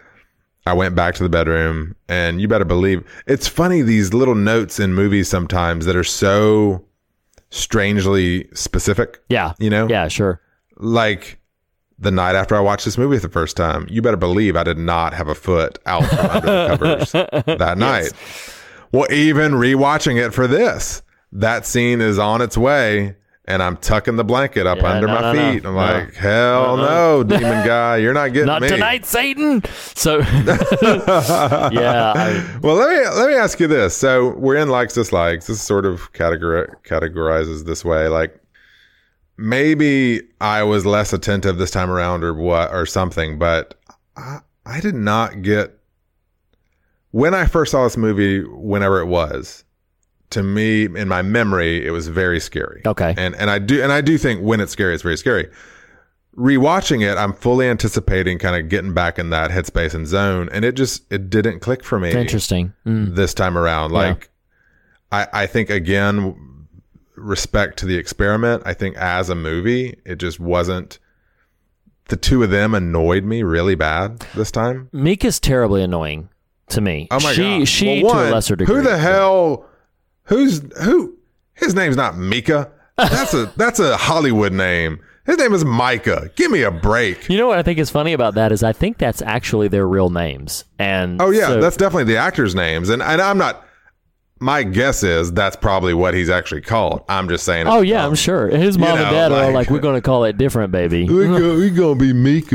I went back to the bedroom, and you better believe it's funny these little notes in movies sometimes that are so strangely specific. Yeah. You know? Yeah, sure. Like the night after I watched this movie for the first time, you better believe I did not have a foot out from under the covers that night. Well, even rewatching it for this, that scene is on its way. And I'm tucking the blanket up Yeah, under no, my no, no. feet. I'm No. like, hell uh-uh. no, demon guy, you're not getting it. Not me. tonight, Satan. So yeah, I, Well, let me let me ask you this. So we're in likes dislikes. This sort of categori- categorizes this way. Like maybe I was less attentive this time around, or what, or something. But I, I did not get when I first saw this movie. Whenever it was, to me, in my memory, it was very scary. Okay. and and I do and I do think when it's scary, it's very scary. Rewatching it, I'm fully anticipating kind of getting back in that headspace and zone, and it just it didn't click for me interesting. Mm. this time around. Like, I, I think again, respect to the experiment. I think as a movie, it just wasn't. The two of them annoyed me really bad this time. Mika's terribly annoying to me. Oh my she, god! She Well, to a lesser degree. Who the hell? Who's who? His name's not Mika. That's a that's a Hollywood name. His name is Micah. Give me a break. You know what I think is funny about that is I think that's actually their real names. And Oh yeah, so- that's definitely the actors' names, and and I'm not. My guess is that's probably what he's actually called. I'm just saying. Oh yeah, I'm sure. His mom know, and dad are all like- like, "We're going to call it different, baby." We gonna, gonna be Mika.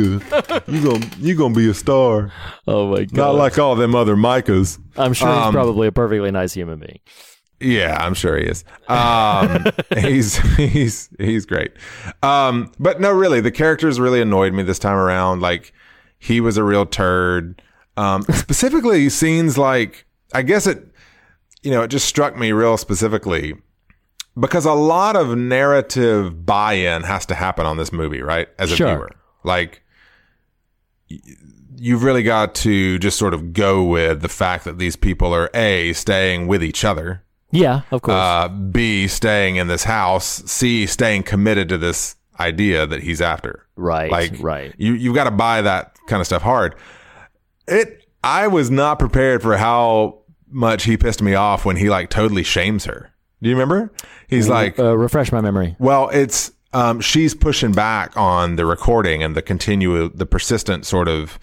You gonna you gonna be a star, Oh my god! not like all them other Micahs. I'm sure he's um, probably a perfectly nice human being. Yeah, I'm sure he is. Um, he's he's he's great. Um, but no, really, the characters really annoyed me this time around. Like he was a real turd. Um, specifically, scenes like I guess it, you know, it just struck me real specifically because a lot of narrative buy-in has to happen on this movie, right? As a Sure. viewer, like y- you've really got to just sort of go with the fact that these people are a staying with each other Yeah, of course. uh, B, staying in this house, C, staying committed to this idea that he's after. right, Like, right. You, you've got to buy that kind of stuff hard. It, I was not prepared for how much he pissed me off when he like totally shames her. Do you remember? He's like, Uh, refresh my memory. well, it's, um, she's pushing back on the recording and the continue, the persistent sort of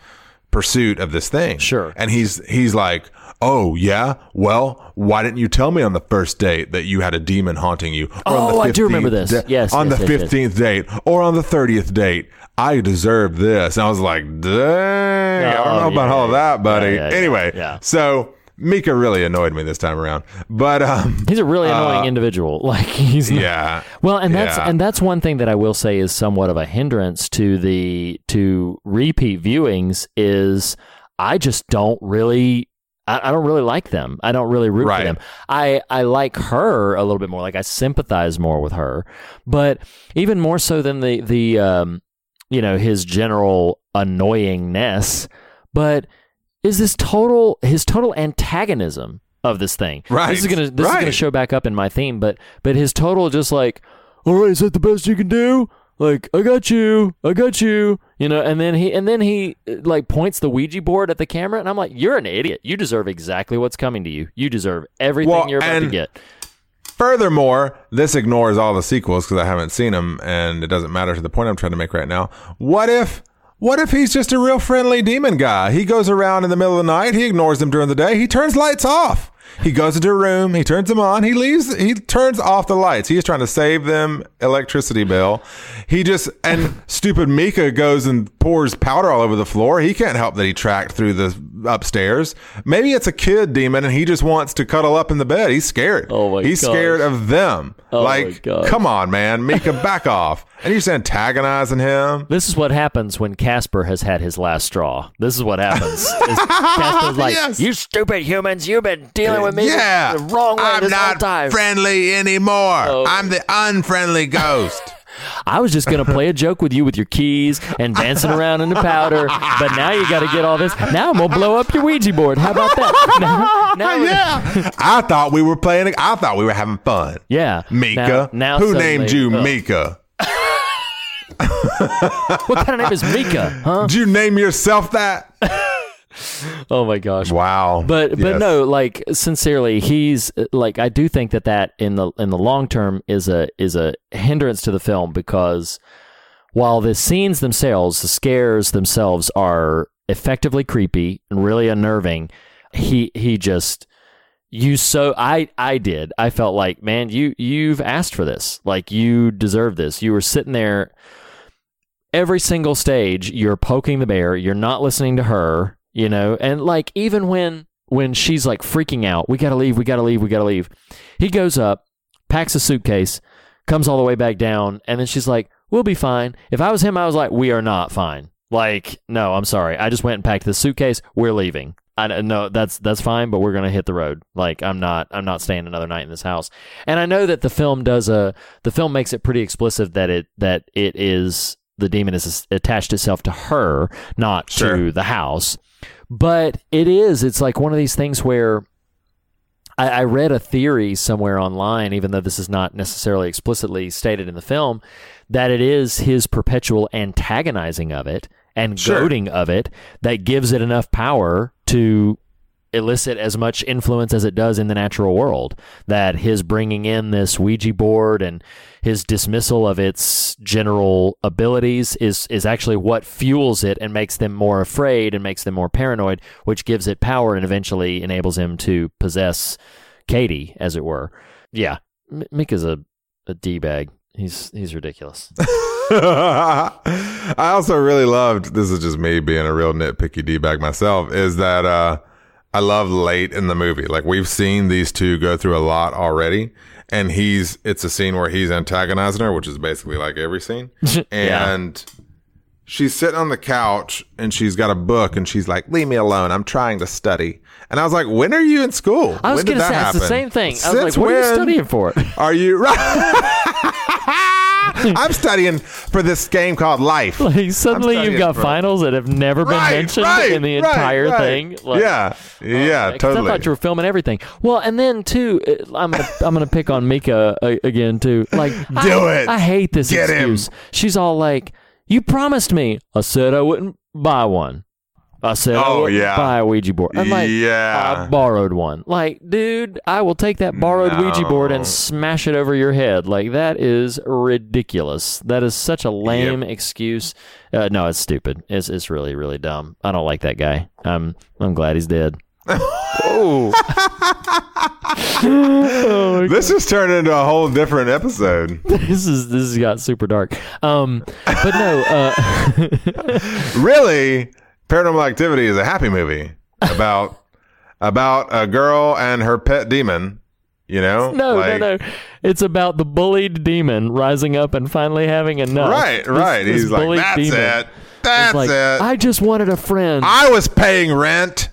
pursuit of this thing. Sure. And he's he's like, "Oh yeah, well, why didn't you tell me on the first date that you had a demon haunting you?" Or Oh, I do remember 15th this. Yes, on yes, the yes, yes. fifteenth date or on the thirtieth date, I deserve this. And I was like, "Dang, I don't Oh, know about yeah, all of yeah, that, buddy." yeah, yeah, anyway, yeah. so Mika really annoyed me this time around, but um, He's a really annoying individual. Like he's not, yeah, Well, and that's Yeah. and that's one thing that I will say is somewhat of a hindrance to the to repeat viewings is I just don't really. I, I don't really like them. I don't really root Right. for them. I, I like her a little bit more. Like I sympathize more with her, but even more so than the the um, you know his general annoyingness. But is this total his total antagonism of this thing? Right. This is gonna this is gonna show back up in my theme. But but his total just like, all right, is that the best you can do? Like I got you, I got you, you know. And then he and then he like points the Ouija board at the camera, and I'm like, you're an idiot. You deserve exactly what's coming to you. You deserve everything Well, you're about to and- get. Furthermore, this ignores all the sequels because I haven't seen them, and it doesn't matter to the point I'm trying to make right now. What if, what if he's just a real friendly demon guy? He goes around in the middle of the night, he ignores them during the day, he turns lights off. He goes into a room, he turns them on, he leaves, he turns off the lights. He's trying to save them electricity bill. He just, and stupid Mika goes and pours powder all over the floor. He can't help that he tracked through the upstairs. Maybe it's a kid demon and he just wants to cuddle up in the bed. He's scared. Oh my He's gosh. scared of them. Oh like, come on, man, Mika, back off. And you're just antagonizing him. This is what happens when Casper has had his last straw. This is what happens. Casper's like, Yes. "You stupid humans, you've been dealing with me yeah, the wrong way I'm this whole not time." friendly anymore. Oh. I'm the unfriendly ghost. I was just gonna play a joke with you with your keys and dancing around in the powder, but now you got to get all this. Now I'm gonna blow up your Ouija board. How about that? Now, now yeah, I thought we were playing. I thought we were having fun. yeah. Mika, Now, now who suddenly- named you Ugh. Mika? What kind of name is Mika? Huh? Did you name yourself that? Oh my gosh. Wow. But but Yes. no, like sincerely, he's like I do think that that in the in the long term is a is a hindrance to the film because while the scenes themselves, the scares themselves are effectively creepy and really unnerving, he he just you so I I did. I felt like, man, you you've asked for this. Like you deserve this. You were sitting there every single stage you're poking the bear, you're not listening to her, you know, and like even when when she's like freaking out, we got to leave, we got to leave, we got to leave. He goes up, packs a suitcase, comes all the way back down, and then she's like, "We'll be fine." If I was him, I was like, "We are not fine." Like, no, I'm sorry. I just went and packed the suitcase. We're leaving. I no, that's that's fine, but we're gonna hit the road. Like, I'm not I'm not staying another night in this house. And I know that the film does a the film makes it pretty explicit that it that it is the demon is attached itself to her, not to the house. But it is. It's like one of these things where I, I read a theory somewhere online, even though this is not necessarily explicitly stated in the film, that it is his perpetual antagonizing of it and Sure. goading of it that gives it enough power to elicit as much influence as it does in the natural world. That his bringing in this Ouija board and his dismissal of its general abilities is is actually what fuels it and makes them more afraid and makes them more paranoid, which gives it power and eventually enables him to possess Katie, as it were. Yeah, M- Mick is a a d bag. He's he's ridiculous. I also really loved this is just me being a real nitpicky D bag myself, is that uh I love late in the movie. Like we've seen these two go through a lot already. And he's it's a scene where he's antagonizing her, which is basically like every scene. Yeah. And she's sitting on the couch and she's got a book and she's like, Leave me alone. I'm trying to study. And I was like, When are you in school? I was gonna that say it's the same thing. I was Since like, what are you studying for? Are you right? I'm studying for this game called Life. Like suddenly you've got for- finals that have never been Right, mentioned right, in the right, entire thing. Like, yeah, yeah, 'cause totally. I thought you were filming everything. Well, and then too, I'm gonna I'm gonna pick on Mika uh, again too. Like, Do I, it. I hate this Get him. excuse. She's all like, "You promised me." I said I wouldn't buy one. I said Oh, yeah. buy a Ouija board. I'm like, Yeah. I borrowed one. Like, dude, I will take that borrowed Ouija board and smash it over your head. Like, that is ridiculous. That is such a lame excuse. Uh, no, it's stupid. It's it's really really dumb. I don't like that guy. I'm I'm glad he's dead. oh. oh this has turned into a whole different episode. this is this has got super dark. Um, but no, uh, really, Paranormal Activity is a happy movie about about a girl and her pet demon. You know, no, Like- no, no. It's about the bullied demon rising up and finally having enough. Right, right. this He's like, bullied that's demon. it. That's like, it. I just wanted a friend. I was paying rent.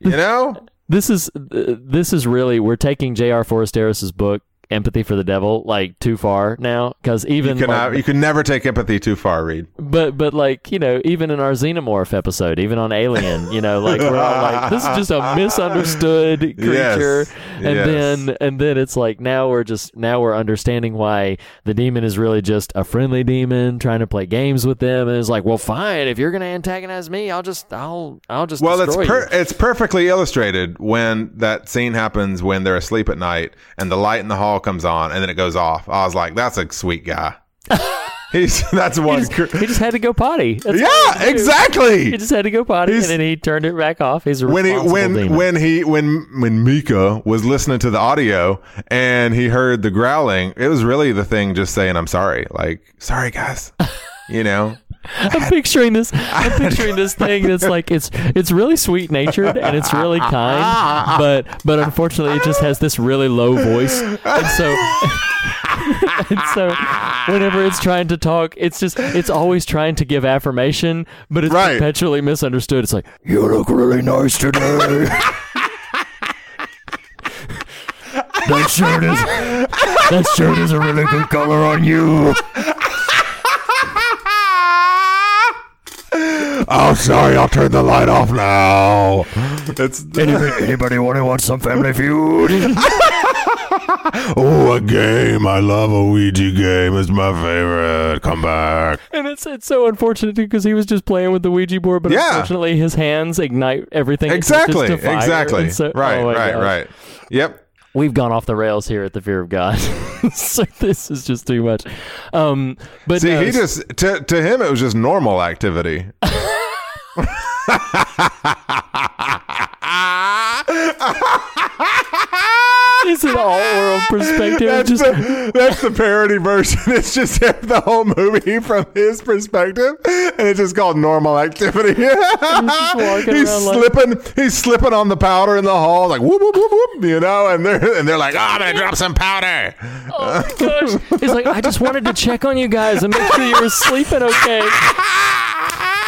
You know? this is uh, this is really we're taking J.R. Forasteros's book Empathy for the Devil like too far now because even You can, like, you can never take empathy too far, Reed. but but like you know even in our xenomorph episode even on alien you know like we're all like this is just a misunderstood creature Yes. and Yes. then and then it's like now we're just now we're understanding why the demon is really just a friendly demon trying to play games with them and it's like well fine if you're gonna antagonize me i'll just i'll i'll just Well, it's per- it's perfectly illustrated when that scene happens when they're asleep at night and the light in the hall comes on and then it goes off. I was like, that's a sweet guy. He's that's he one. just, cr- he just had to go potty That's he yeah, had to do. exactly. he just had to go potty He's- and then he turned it back off he's when he when demon. when he when when Mika was listening to the audio and he heard the growling, it was really the thing just saying I'm sorry. Like, sorry guys. You know? I'm picturing this. I'm picturing this thing that's like it's it's really sweet natured and it's really kind, but but unfortunately it just has this really low voice, and so and so whenever it's trying to talk, it's just it's always trying to give affirmation, but it's Right. perpetually misunderstood. It's like you look really nice today. that shirt is that shirt is a really good color on you. Oh sorry, I'll turn the light off now. It's Anybody, anybody want to watch some Family Feud? Oh a game. I love a Ouija game. It's my favorite. Come back. And it's it's so unfortunate because he was just playing with the Ouija board, but Yeah. unfortunately his hands ignite everything. it Exactly. to fire, Exactly. so- right, oh right, gosh. right. Yep. We've gone off the rails here at the Fear of God. so this is just too much. Um, but See, no, he just to to him it was just normal activity. it's an all world perspective. That's just the, that's the parody version. It's just the whole movie from his perspective, and it's just called normal activity. walking he's around like- slipping. he's slipping on the powder in the hall, like whoop whoop whoop whoop, you know. And they're and they're like, oh, I'm gonna drop some powder. oh my gosh, he's like, I just wanted to check on you guys and make sure you were sleeping okay.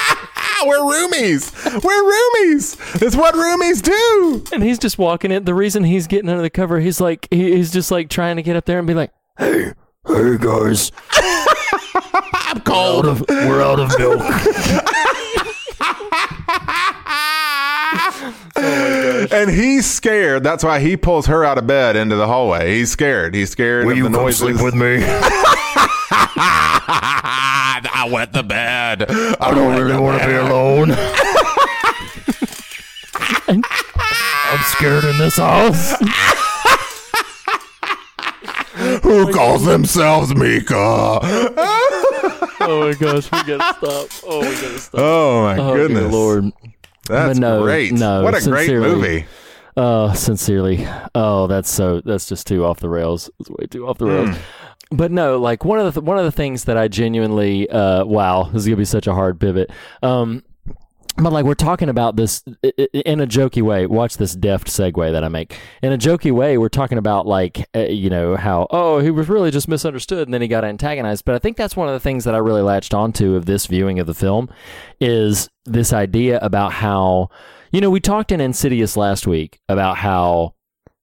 We're roomies. We're roomies. It's what roomies do. And he's just walking in. The reason he's getting under the cover, he's like, he, he's just like trying to get up there and be like, hey, hey guys, I'm cold. out of, we're out of milk. And he's scared. That's why he pulls her out of bed into the hallway. He's scared. He's scared of the noises. Sleep with me? I wet the bed. I don't really want to be alone. I'm scared in this house. Who calls themselves Mika? Oh my gosh, we gotta stop. Oh, we gotta stop. Oh my Oh, goodness, Lord. That's But no, great. no, what a great sincerely. movie. Oh, sincerely. Oh, that's so. That's just too off the rails. It's way too off the rails. Hmm. But no, like one of the th- one of the things that I genuinely uh, wow, this is gonna be such a hard pivot. Um, but like we're talking about this in a jokey way. Watch this deft segue that I make. In a jokey way, we're talking about like uh, you know how oh he was really just misunderstood and then he got antagonized. But I think that's one of the things that I really latched onto of this viewing of the film is this idea about how you know we talked in Insidious last week about how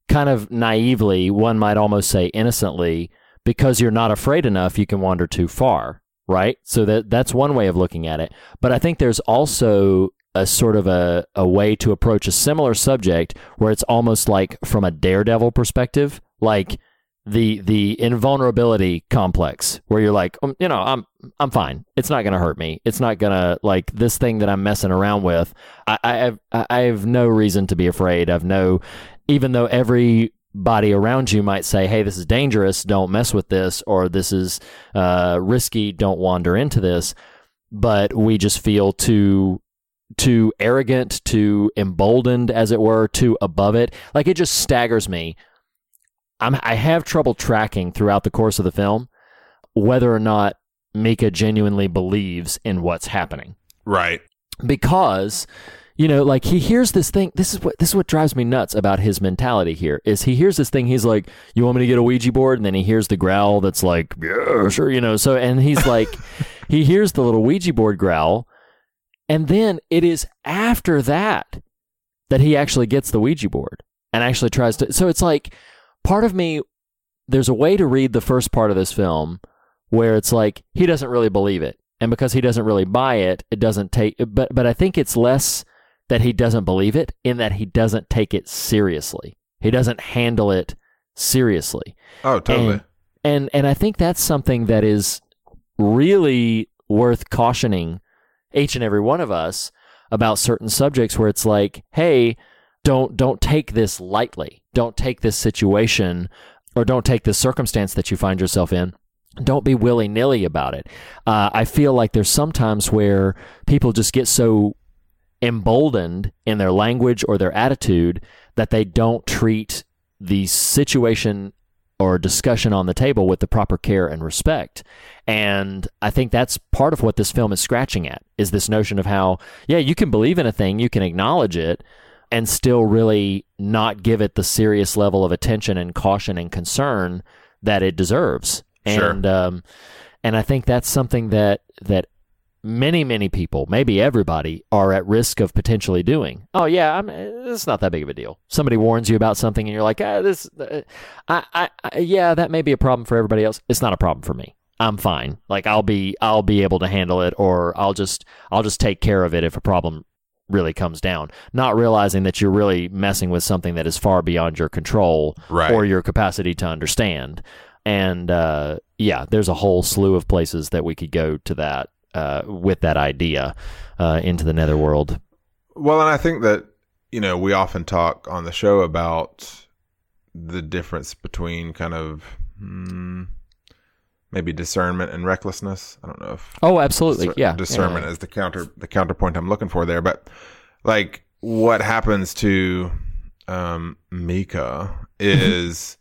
kind of naively one might almost say innocently because you're not afraid enough you can wander too far right? So that that's one way of looking at it. But i think there's also a sort of a, a way to approach a similar subject where it's almost like from a daredevil perspective like the the invulnerability complex where you're like um, you know i'm i'm fine. It's not gonna hurt me. It's not gonna like this thing that i'm messing around with i i have i have no reason to be afraid. I've no even though everybody around you might say hey this is dangerous don't mess with this or this is uh, risky don't wander into this. But we just feel too too arrogant too emboldened as it were too above it. Like it just staggers me. I'm, I have trouble tracking throughout the course of the film whether or not Mika genuinely believes in what's happening. Right. because you know like he hears this thing this is what this is what drives me nuts about his mentality here is he hears this thing he's like you want me to get a ouija board and then he hears the growl that's like yeah sure you know so and he's like he hears the little Ouija board growl, and then it is after that that he actually gets the Ouija board and actually tries to. So it's like part of me. There's a way to read the first part of this film where it's like he doesn't really believe it, and because he doesn't really buy it, it doesn't take. But but I think it's less that he doesn't believe it in that he doesn't take it seriously. He doesn't handle it seriously. Oh, totally. And, and and I think that's something that is really worth cautioning each and every one of us about certain subjects where it's like, hey, don't don't take this lightly. Don't take this situation or don't take this circumstance that you find yourself in. Don't be willy nilly about it. Uh, I feel like there's sometimes where people just get so emboldened in their language or their attitude that they don't treat the situation or discussion on the table with the proper care and respect. And I think that's part of what this film is scratching at is this notion of how, yeah, you can believe in a thing, you can acknowledge it, and still really not give it the serious level of attention and caution and concern that it deserves. Sure. And um, and I think that's something that that many many people, maybe everybody, are at risk of potentially doing. Oh yeah, I'm, it's not that big of a deal. Somebody warns you about something, and you're like, ah, this, uh, I, I, I, yeah, that may be a problem for everybody else. It's not a problem for me. I'm fine. Like I'll be, I'll be able to handle it, or I'll just, I'll just take care of it if a problem really comes down. Not realizing that you're really messing with something that is far beyond your control Right. or your capacity to understand. And uh, yeah, there's a whole slew of places that we could go to that uh, with that idea uh, into the netherworld. Well, and I think that, you know, we often talk on the show about the difference between kind of hmm, maybe discernment and recklessness. I don't know if Oh, absolutely. discer- yeah. discernment Yeah. is the counter the counterpoint I'm looking for there. But like what happens to um, Mika is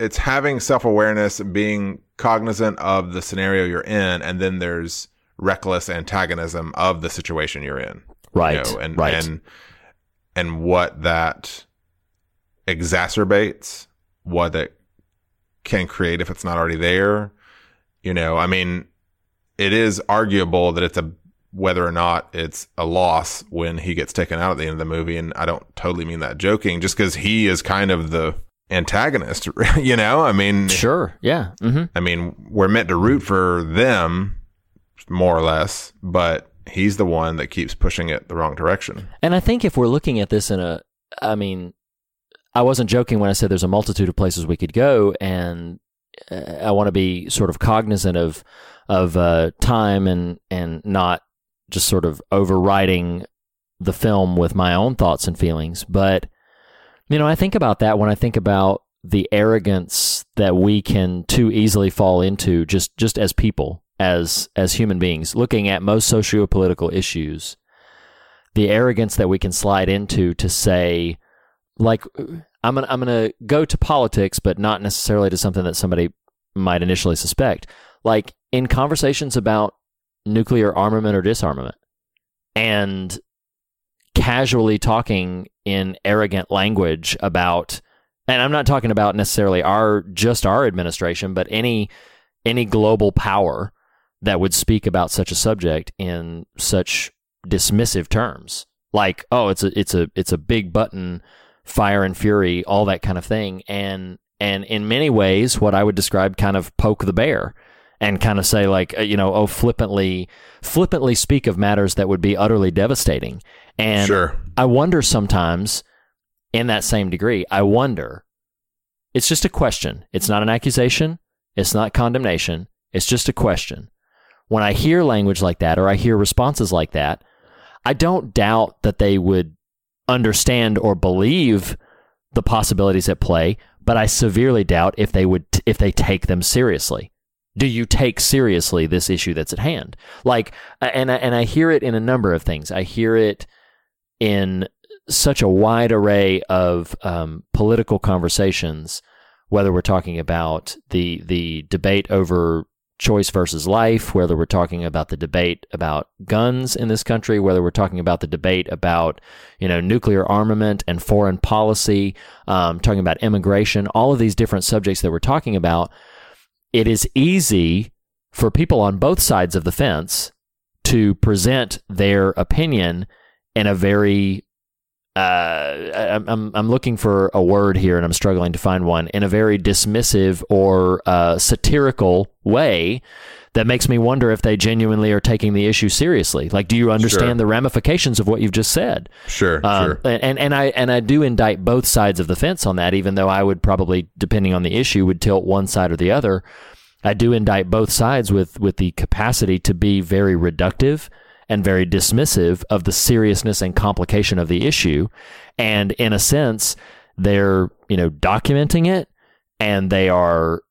it's having self awareness being cognizant of the scenario you're in, and then there's reckless antagonism of the situation you're in. Right. you know, and right. and and what that exacerbates, what it can create if it's not already there. You know, I mean, it is arguable that it's a whether or not it's a loss when he gets taken out at the end of the movie, and I don't totally mean that joking, just because he is kind of the antagonist. You know, I mean, Sure. Yeah. hmm I mean, we're meant to root for them, more or less, but he's the one that keeps pushing it the wrong direction. And I think if we're looking at this in a, I mean, I wasn't joking when I said there's a multitude of places we could go, and uh, I want to be sort of cognizant of of uh, time and and not just sort of overriding the film with my own thoughts and feelings. But you know, I think about that when I think about the arrogance that we can too easily fall into just just as people as as human beings looking at most socio-political issues the arrogance that we can slide into to say like I'm gonna I'm gonna go to politics, but not necessarily to something that somebody might initially suspect. Like in conversations about nuclear armament or disarmament, and casually talking in arrogant language about, and I'm not talking about necessarily our just our administration, but any any global power that would speak about such a subject in such dismissive terms. Like oh it's a it's a it's a big button fire and fury all that kind of thing. And and in many ways what i would describe kind of poke the bear and kind of say like uh, you know oh flippantly flippantly speak of matters that would be utterly devastating and Sure. i wonder sometimes in that same degree i wonder it's just a question it's not an accusation it's not condemnation it's just a question when i hear language like that or i hear responses like that I don't doubt that they would understand or believe the possibilities at play, but I severely doubt if they would if they take them seriously. Do you take seriously this issue that's at hand? Like, and I, and I hear it in a number of things. I hear it in such a wide array of um, political conversations, whether we're talking about the the debate over choice versus life, whether we're talking about the debate about guns in this country, whether we're talking about the debate about you know nuclear armament and foreign policy, um, talking about immigration, all of these different subjects that we're talking about. It is easy for people on both sides of the fence to present their opinion in a very uh, I'm, I'm I'm looking for a word here, and I'm struggling to find one in a very dismissive or uh, satirical way that makes me wonder if they genuinely are taking the issue seriously. Like, do you understand Sure. the ramifications of what you've just said? Sure, Um, sure. And and I and I do indict both sides of the fence on that, even though I would probably, depending on the issue, would tilt one side or the other. I do indict both sides with with the capacity to be very reductive and very dismissive of the seriousness and complication of the issue. And in a sense, they're you know documenting it, and they are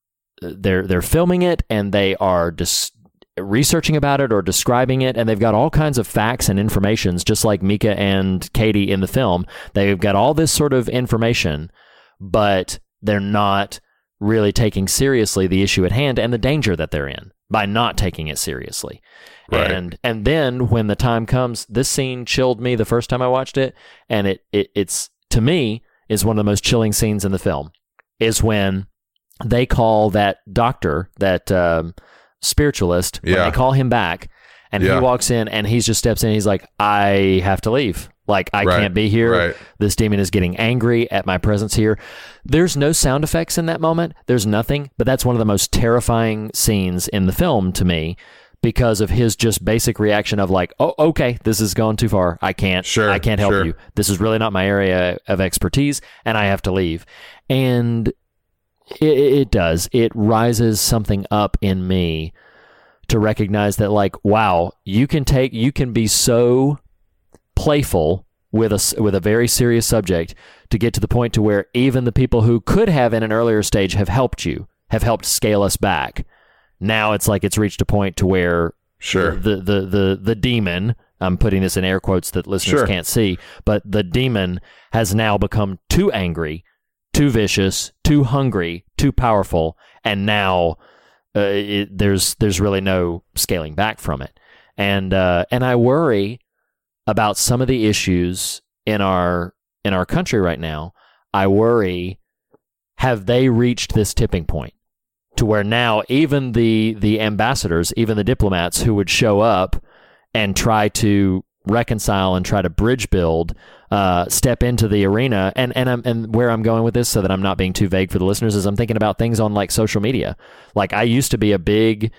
they're they're filming it, and they are just researching about it or describing it and they've got all kinds of facts and informations just like Mika and Katie in the film they've got all this sort of information but they're not really taking seriously the issue at hand and the danger that they're in by not taking it seriously Right. and and then when the time comes this scene chilled me the first time I watched it and it, it it's to me is one of the most chilling scenes in the film is when they call that doctor that um, spiritualist when Yeah. they call him back and Yeah. he walks in and he just steps in he's like i have to leave like i Right. can't be here Right. this demon is getting angry at my presence here there's no sound effects in that moment there's nothing but that's one of the most terrifying scenes in the film to me because of his just basic reaction of like oh okay this has gone too far i can't Sure, i can't help sure. you this is really not my area of expertise and i have to leave and it, it does. It rises something up in me to recognize that, like, wow, you can take, you can be so playful with a with a very serious subject to get to the point to where even the people who could have in an earlier stage have helped you, have helped scale us back. Now it's like it's reached a point to where Sure. the the the the demon I'm putting this in air quotes that listeners Sure. can't see, but the demon has now become too angry, too vicious, too hungry, too powerful, and now uh, it, there's there's really no scaling back from it. And uh, and I worry about some of the issues in our in our country right now. I worry have they reached this tipping point to where now even the the ambassadors, even the diplomats who would show up and try to reconcile and try to bridge build, uh, step into the arena. And and I'm, and where I'm going with this, so that I'm not being too vague for the listeners, is I'm thinking about things on like social media. Like I used to be a big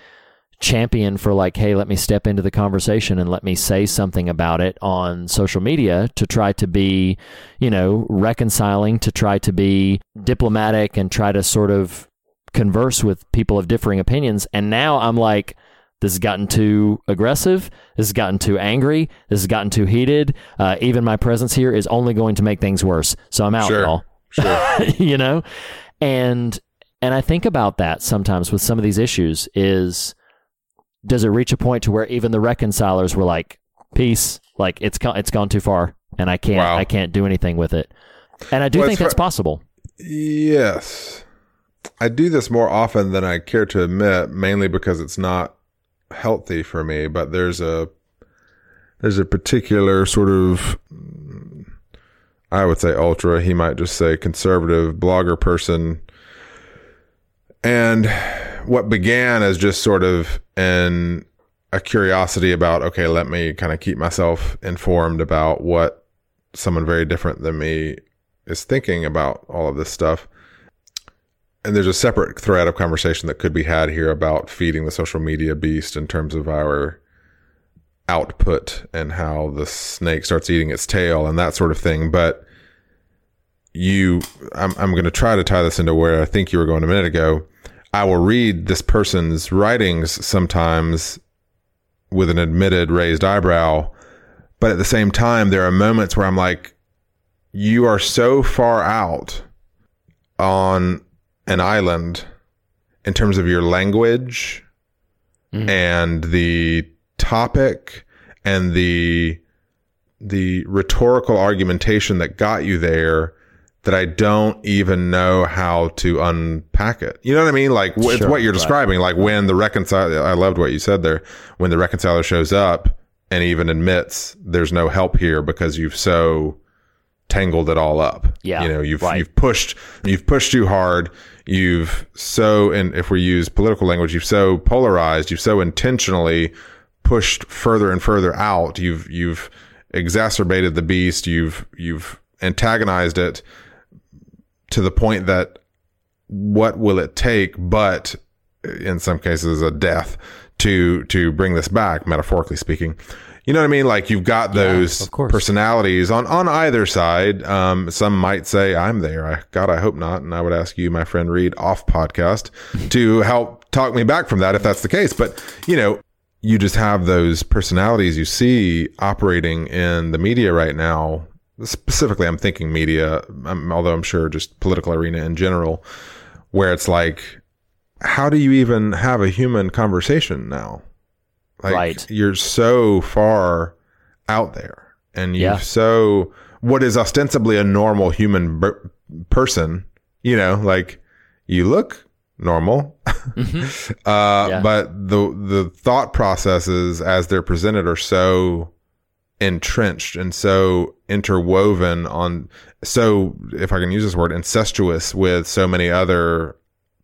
champion for like, hey, let me step into the conversation and let me say something about it on social media to try to be, you know, reconciling, to try to be diplomatic and try to sort of converse with people of differing opinions. And now I'm like, this has gotten too aggressive. This has gotten too angry. This has gotten too heated. Uh, even my presence here is only going to make things worse. So I'm out, Sure. y'all. Sure. you know, and and I think about that sometimes with some of these issues. Is does it reach a point to where even the reconcilers were like, "Peace, like it's gone, it's gone too far, and I can't, Wow. I can't do anything with it." And I do Well, think that's possible. Yes. I do this more often than I care to admit, mainly because it's not healthy for me, but there's a there's a particular sort of I would say ultra, he might just say conservative blogger person. And what began as just sort of an a curiosity about okay, let me kind of keep myself informed about what someone very different than me is thinking about all of this stuff. And there's a separate thread of conversation that could be had here about feeding the social media beast in terms of our output and how the snake starts eating its tail and that sort of thing. But you, I'm, I'm going to try to tie this into where I think you were going a minute ago. I will read this person's writings sometimes with an admitted raised eyebrow. But at the same time, there are moments where I'm like, you are so far out on an island in terms of your language mm-hmm. and the topic and the the rhetorical argumentation that got you there that I don't even know how to unpack it. You know what I mean? Like it's Sure, what you're right. describing. Like when the reconciler, I loved what you said there. When the reconciler shows up and even admits there's no help here because you've so tangled it all up. Yeah, You know, you've right. you've pushed you've pushed too hard. You've so and if we use political language, you've so polarized, you've so intentionally pushed further and further out. You've you've exacerbated the beast, you've you've antagonized it to the point that what will it take but in some cases a death to to bring this back metaphorically speaking you know what i mean? Like you've got those of personalities on on either side. Um some might say i'm there. I god i hope not. And i would ask you my friend reed off podcast to help talk me back from that if that's the case. But you know you just have those personalities you see operating in the media right now. Specifically i'm thinking media um, although i'm sure just political arena in general where it's like how do you even have a human conversation now like Right. you're so far out there and you Yeah. so what is ostensibly a normal human ber- person you know like you look normal uh Mm-hmm. Yeah. but the the thought processes as they're presented are so entrenched and so interwoven on so if i can use this word incestuous with so many other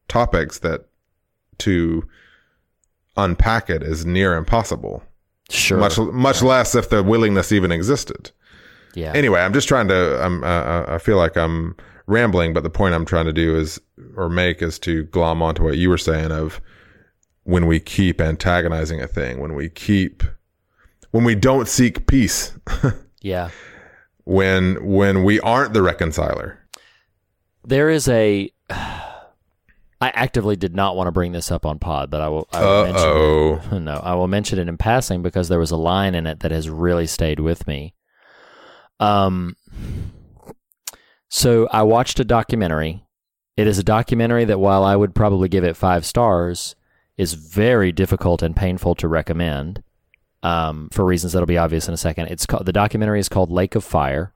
topics that to unpack it is near impossible Sure. much much less if the willingness even existed yeah. anyway i'm just trying to i'm uh, i feel like i'm rambling but the point i'm trying to do is or make is to glom onto what you were saying of when we keep antagonizing a thing when we keep when we don't seek peace yeah. when when we aren't the reconciler There is a. I actively did not want to bring this up on pod, but I will. I will mention it. No, I will mention it in passing because there was a line in it that has really stayed with me. Um. So I watched a documentary. It is a documentary that, while I would probably give it five stars, is very difficult and painful to recommend. Um, for reasons that'll be obvious in a second. It's called the documentary is called Lake of Fire,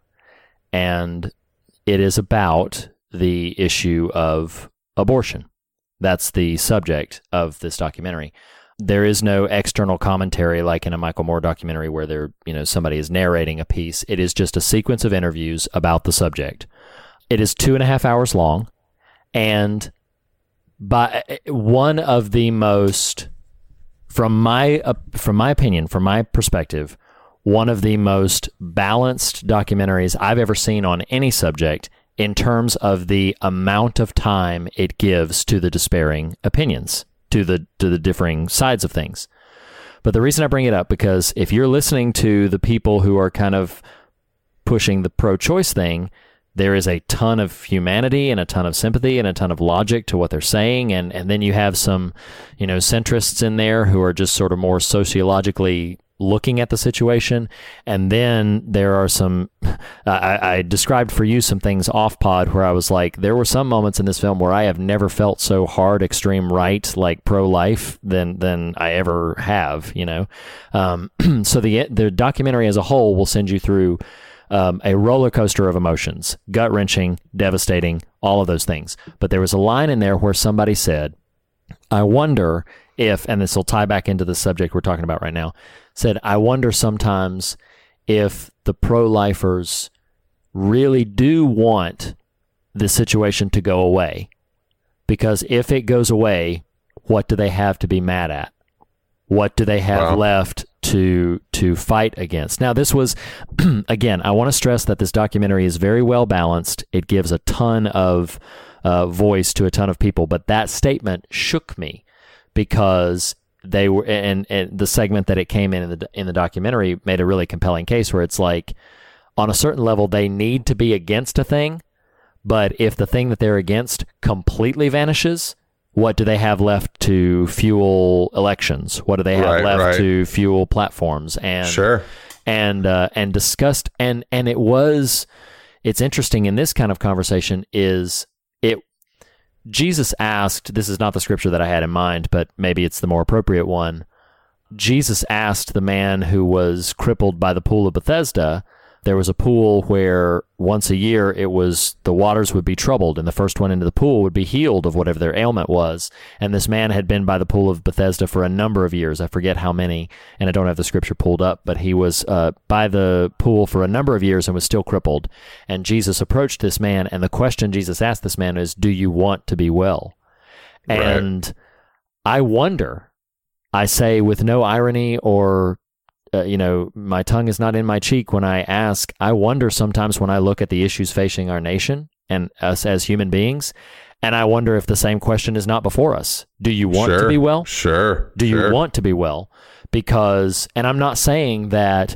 and it is about the issue of abortion. That's the subject of this documentary. There is no external commentary like in a Michael Moore documentary where there, you know, somebody is narrating a piece. It is just a sequence of interviews about the subject. It is two and a half hours long, and by one of the most, from my uh, from my opinion, from my perspective, one of the most balanced documentaries I've ever seen on any subject in terms of the amount of time it gives to the despairing opinions, to the to the differing sides of things. But the reason I bring it up because if you're listening to the people who are kind of pushing the pro-choice thing, there is a ton of humanity and a ton of sympathy and a ton of logic to what they're saying and and then you have some you know centrists in there who are just sort of more sociologically looking at the situation and then there are some I, I described for you some things off pod where i was like there were some moments in this film where i have never felt so hard extreme right like pro-life than than i ever have you know um, so the the documentary as a whole will send you through um, a roller coaster of emotions, gut wrenching, devastating, all of those things. But there was a line in there where somebody said, I wonder if, and this will tie back into the subject we're talking about right now, said, I wonder sometimes if the pro lifers really do want the situation to go away. Because if it goes away, what do they have to be mad at? What do they have Wow. left to to fight against? Now, this was again. I want to stress that this documentary is very well balanced. It gives a ton of uh, voice to a ton of people, but that statement shook me because they were and, and the segment that it came in in the in the documentary made a really compelling case where it's like on a certain level they need to be against a thing, but if the thing that they're against completely vanishes, what do they have left to fuel elections? What do they have Right, left right. to fuel platforms? And Sure. and uh, and discussed and and it was it's interesting in this kind of conversation is Jesus asked this is not the scripture that I had in mind but maybe it's the more appropriate one. Jesus asked the man who was crippled by the pool of Bethesda there was a pool where once a year it was the waters would be troubled and the first one into the pool would be healed of whatever their ailment was. And this man had been by the pool of Bethesda for a number of years. I forget how many, and I don't have the scripture pulled up, but he was uh, by the pool for a number of years and was still crippled. And Jesus approached this man, and the question Jesus asked this man is, Do you want to be well? Right. And I wonder, I say with no irony or uh, you know, my tongue is not in my cheek when I ask. I wonder sometimes when I look at the issues facing our nation and us as human beings, and I wonder if the same question is not before us. Do you want sure. to be well? Sure. Do sure. you want to be well? Because, and I'm not saying that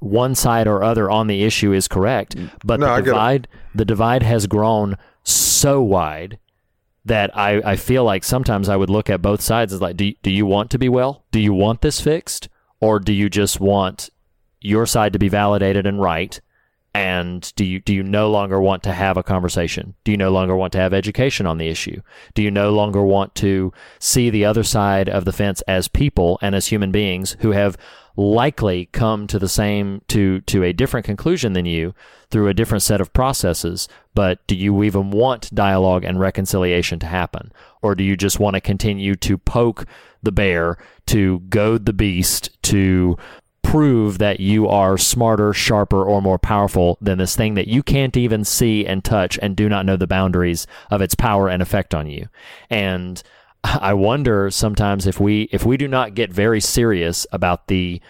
one side or other on the issue is correct, but No, the divide, the divide has grown so wide that I, I feel like sometimes I would look at both sides as like, do, do you want to be well? Do you want this fixed? Or do you just want your side to be validated and right? And do you do you no longer want to have a conversation? Do you no longer want to have education on the issue? Do you no longer want to see the other side of the fence as people and as human beings who have likely come to the same to to a different conclusion than you through a different set of processes but do you even want dialogue and reconciliation to happen or do you just want to continue to poke the bear to goad the beast to prove that you are smarter, sharper, or more powerful than this thing that you can't even see and touch and do not know the boundaries of its power and effect on you. And I wonder sometimes if we if we do not get very serious about the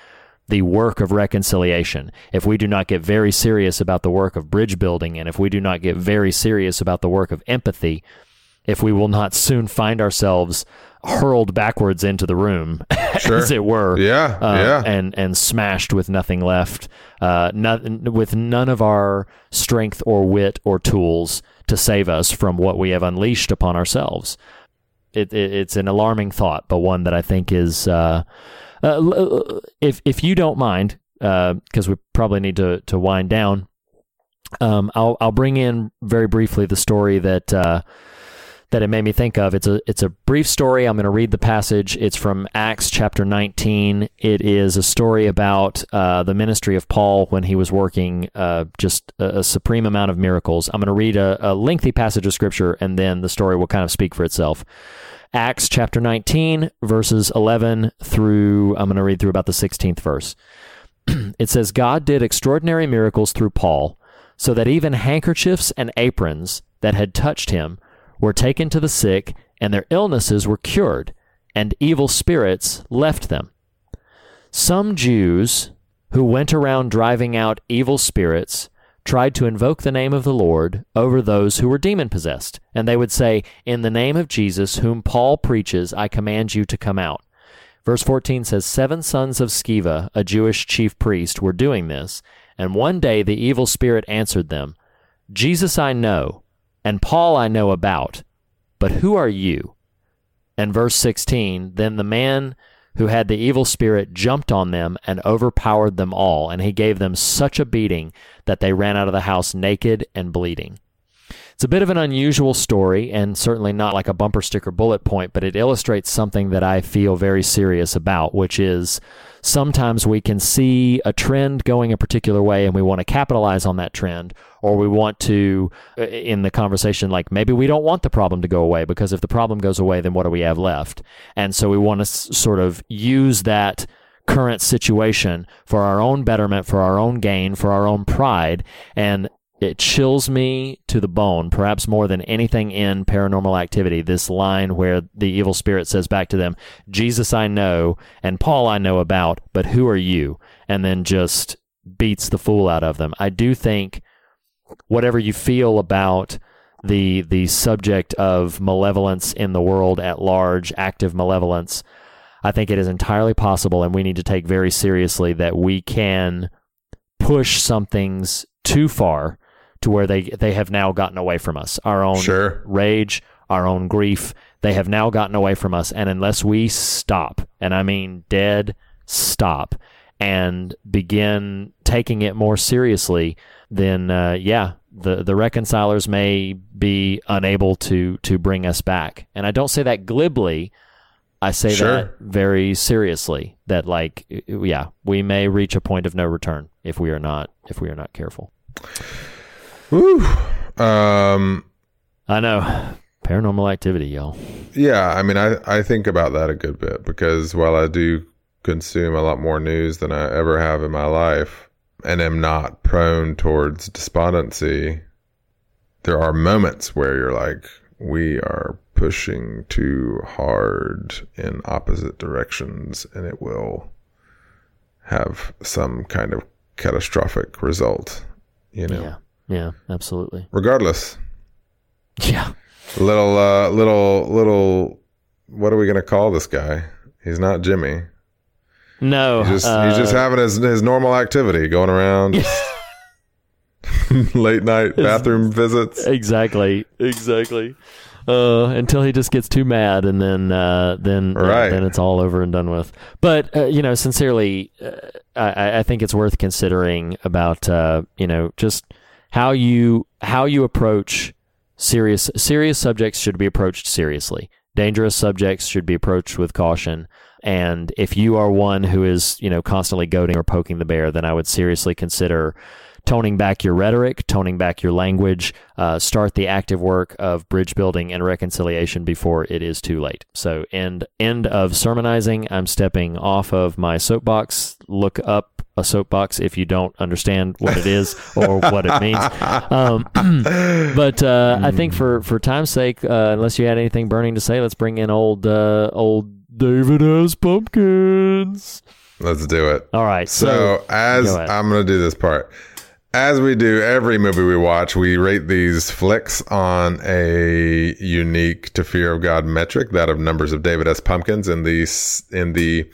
the work of reconciliation, if we do not get very serious about the work of bridge building, and if we do not get very serious about the work of empathy, if we will not soon find ourselves hurled backwards into the room, Sure. as it were, Yeah, uh, yeah. and and smashed with nothing left, uh, not, with none of our strength or wit or tools to save us from what we have unleashed upon ourselves. It, it, it's an alarming thought, but one that I think is, uh, uh, if if you don't mind, because we probably need to to wind down. Um, I'll I'll bring in very briefly the story that uh, that it made me think of. It's a it's a brief story. I'm going to read the passage. It's from Acts chapter 19. It is a story about uh, the ministry of Paul when he was working uh, just a, a supreme amount of miracles. I'm going to read a, a lengthy passage of scripture, and then the story will kind of speak for itself. Acts chapter 19, verses 11 through, I'm going to read through about the 16th verse. it says, God did extraordinary miracles through Paul, so that even handkerchiefs and aprons that had touched him were taken to the sick, and their illnesses were cured, and evil spirits left them. Some Jews who went around driving out evil spirits tried to invoke the name of the Lord over those who were demon possessed. And they would say, In the name of Jesus, whom Paul preaches, I command you to come out. Verse 14 says, Seven sons of Sceva, a Jewish chief priest, were doing this. And one day the evil spirit answered them, Jesus I know, and Paul I know about, but who are you? And verse 16, then the man who had the evil spirit jumped on them and overpowered them all, and he gave them such a beating that they ran out of the house naked and bleeding. It's a bit of an unusual story, and certainly not like a bumper sticker bullet point, but it illustrates something that I feel very serious about, which is sometimes we can see a trend going a particular way and we want to capitalize on that trend, or we want to, uh, in the conversation, like maybe we don't want the problem to go away because if the problem goes away, then what do we have left? And so we want to s- sort of use that current situation for our own betterment, for our own gain, for our own pride. And it chills me to the bone, perhaps more than anything in paranormal activity. This line where the evil spirit says back to them, Jesus I know, and Paul I know about, but who are you? And then just beats the fool out of them. I do think whatever you feel about the the subject of malevolence in the world at large, active malevolence, I think it is entirely possible, and we need to take very seriously that we can push some things too far to where they they have now gotten away from us. Our own Sure. rage, our own grief, they have now gotten away from us. And unless we stop, and I mean dead stop, and begin taking it more seriously, then uh, yeah, the the reconcilers may be unable to to bring us back. And I don't say that glibly. I say Sure. that very seriously. That like, yeah, we may reach a point of no return. if we are not if we are not careful. Whew. Um, I know paranormal activity, y'all. yeah, I mean, I, I think about that a good bit because while I do consume a lot more news than I ever have in my life and am not prone towards despondency, there are moments where you're like, we are pushing too hard in opposite directions and it will have some kind of catastrophic result, you know. Yeah, yeah, absolutely. Regardless, Yeah, little uh little little what are we going to call this guy? He's not Jimmy. No, He's just uh, he's just having his his normal activity going around late night bathroom visits. exactly, exactly. Uh, until he just gets too mad, and then uh, then Right. then it's all over and done with. But uh, you know, sincerely, uh, I, I think it's worth considering about uh, you know just how you how you approach serious serious subjects should be approached seriously. Dangerous subjects should be approached with caution. And if you are one who is, you know, constantly goading or poking the bear, then I would seriously consider toning back your rhetoric, toning back your language, uh, start the active work of bridge building and reconciliation before it is too late. So, end end of sermonizing. I'm stepping off of my soapbox. Look up a soapbox if you don't understand what it is or what it means. Um, but uh, I think for for time's sake, uh, unless you had anything burning to say, let's bring in old uh, old David S. Pumpkins. Let's do it. All right. So, as go. I'm going to do this part, as we do every movie we watch, we rate these flicks on a unique to fear of God metric, that of numbers of David S. Pumpkins, in the in the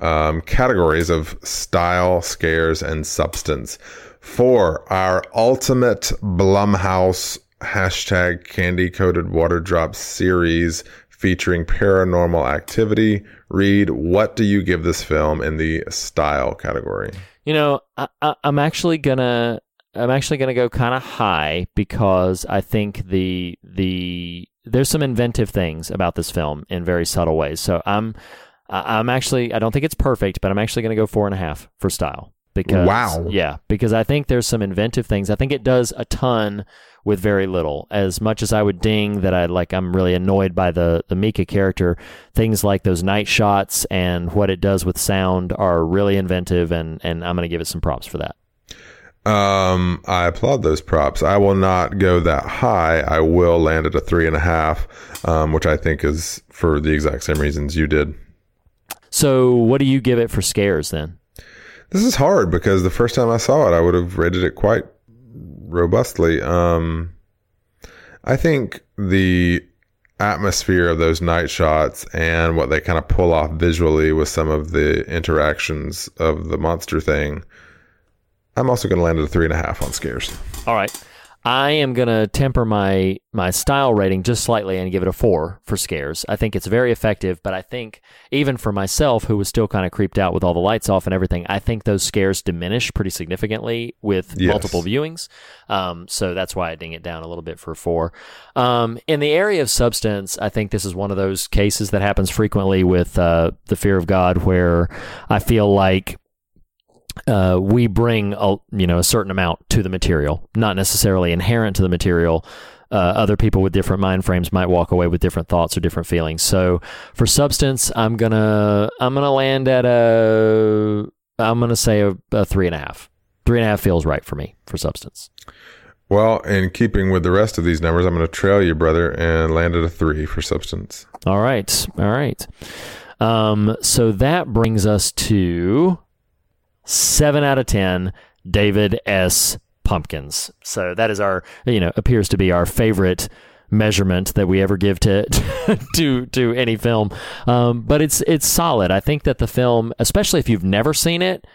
um, categories of style, scares, and substance. For our ultimate Blumhouse hashtag candy coated water drop series featuring paranormal activity, Reed what do you give this film in the style category? You know, I, I, I'm actually gonna I'm actually gonna go kind of high because I think the the there's some inventive things about this film in very subtle ways. So I'm I'm actually I don't think it's perfect, but I'm actually gonna go four and a half for style because Wow. yeah because I think there's some inventive things. I think it does a ton with very little. As much as I would ding that I like I'm really annoyed by the the Micah character, things like those night shots and what it does with sound are really inventive and and I'm going to give it some props for that. Um, I applaud those props. I will not go that high. I will land at a three and a half, um, which I think is for the exact same reasons you did. So, what do you give it for scares then? This is hard because the first time I saw it, I would have rated it quite robustly. Um, I think the atmosphere of those night shots and what they kind of pull off visually with some of the interactions of the monster thing. I'm also going to land at a three and a half on scares. All right. I am going to temper my my style rating just slightly and give it a 4 for scares. I think it's very effective, but I think even for myself who was still kind of creeped out with all the lights off and everything, I think those scares diminish pretty significantly with Yes. multiple viewings. Um, so that's why I ding it down a little bit for 4. Um, in the area of substance, I think this is one of those cases that happens frequently with uh, the fear of God where I feel like uh, we bring a you know a certain amount to the material, not necessarily inherent to the material. Uh, other people with different mind frames might walk away with different thoughts or different feelings. So for substance, I'm gonna I'm gonna land at a I'm gonna say a, a three and a half. Three and a half feels right for me for substance. Well, in keeping with the rest of these numbers, I'm going to trail you, brother, and land at a three for substance. All right, all right. Um, so that brings us to seven out of ten. David S. Pumpkins. So that is our, you know, appears to be our favorite measurement that we ever give to to to any film. Um, but it's it's solid. I think that the film, especially if you've never seen it,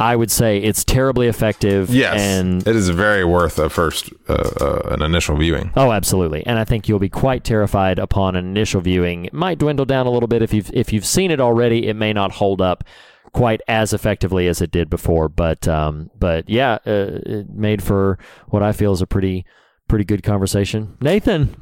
I would say it's terribly effective. and it is very worth a first, uh, uh, an initial viewing. Oh, absolutely. And I think you'll be quite terrified upon an initial viewing. It might dwindle down a little bit if you've if you've seen it already. It may not hold up quite as effectively as it did before, but um, but yeah, uh, it made for what I feel is a pretty pretty good conversation. Nathan,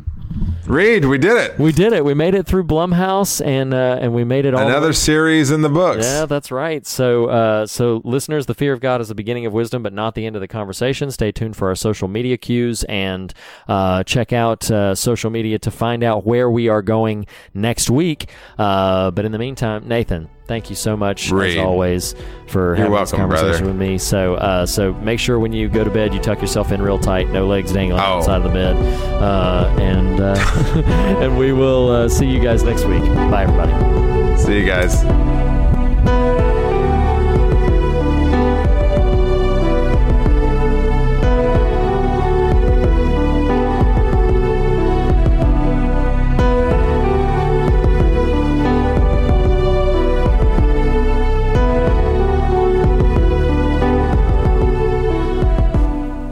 Reed, we did it. We did it. We made it through Blumhouse, and uh, and we made it all. Another series in the books. Yeah, that's right. So, uh, so listeners, the fear of God is the beginning of wisdom, but not the end of the conversation. Stay tuned for our social media cues and uh, check out uh, social media to find out where we are going next week. Uh, but in the meantime, Nathan, thank you so much Reed. as always for You're having this conversation brother. with me. So, uh, so make sure when you go to bed, you tuck yourself in real tight, no legs dangling Oh. outside of the bed, uh, and uh, and we will uh, see you guys next week. Bye, everybody. See you guys.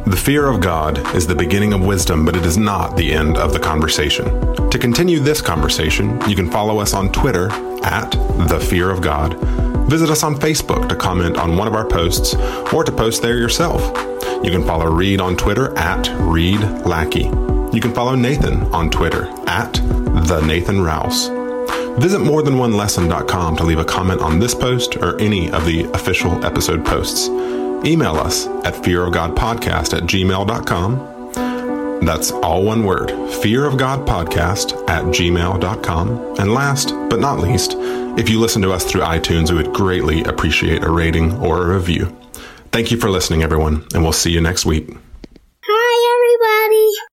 The fear of God is the beginning of wisdom, but it is not the end of the conversation. To continue this conversation, you can follow us on Twitter at The Fear of God. Visit us on Facebook to comment on one of our posts or to post there yourself. You can follow Reed on Twitter at Reed Lackey. You can follow Nathan on Twitter at The Nathan Rouse. Visit morethanonelesson.com to leave a comment on this post or any of the official episode posts. Email us at fearofgodpodcast at gmail.com. That's all one word, fearofgodpodcast at gmail.com. And last but not least, if you listen to us through iTunes, we would greatly appreciate a rating or a review. Thank you for listening, everyone, and we'll see you next week. Hi, everybody.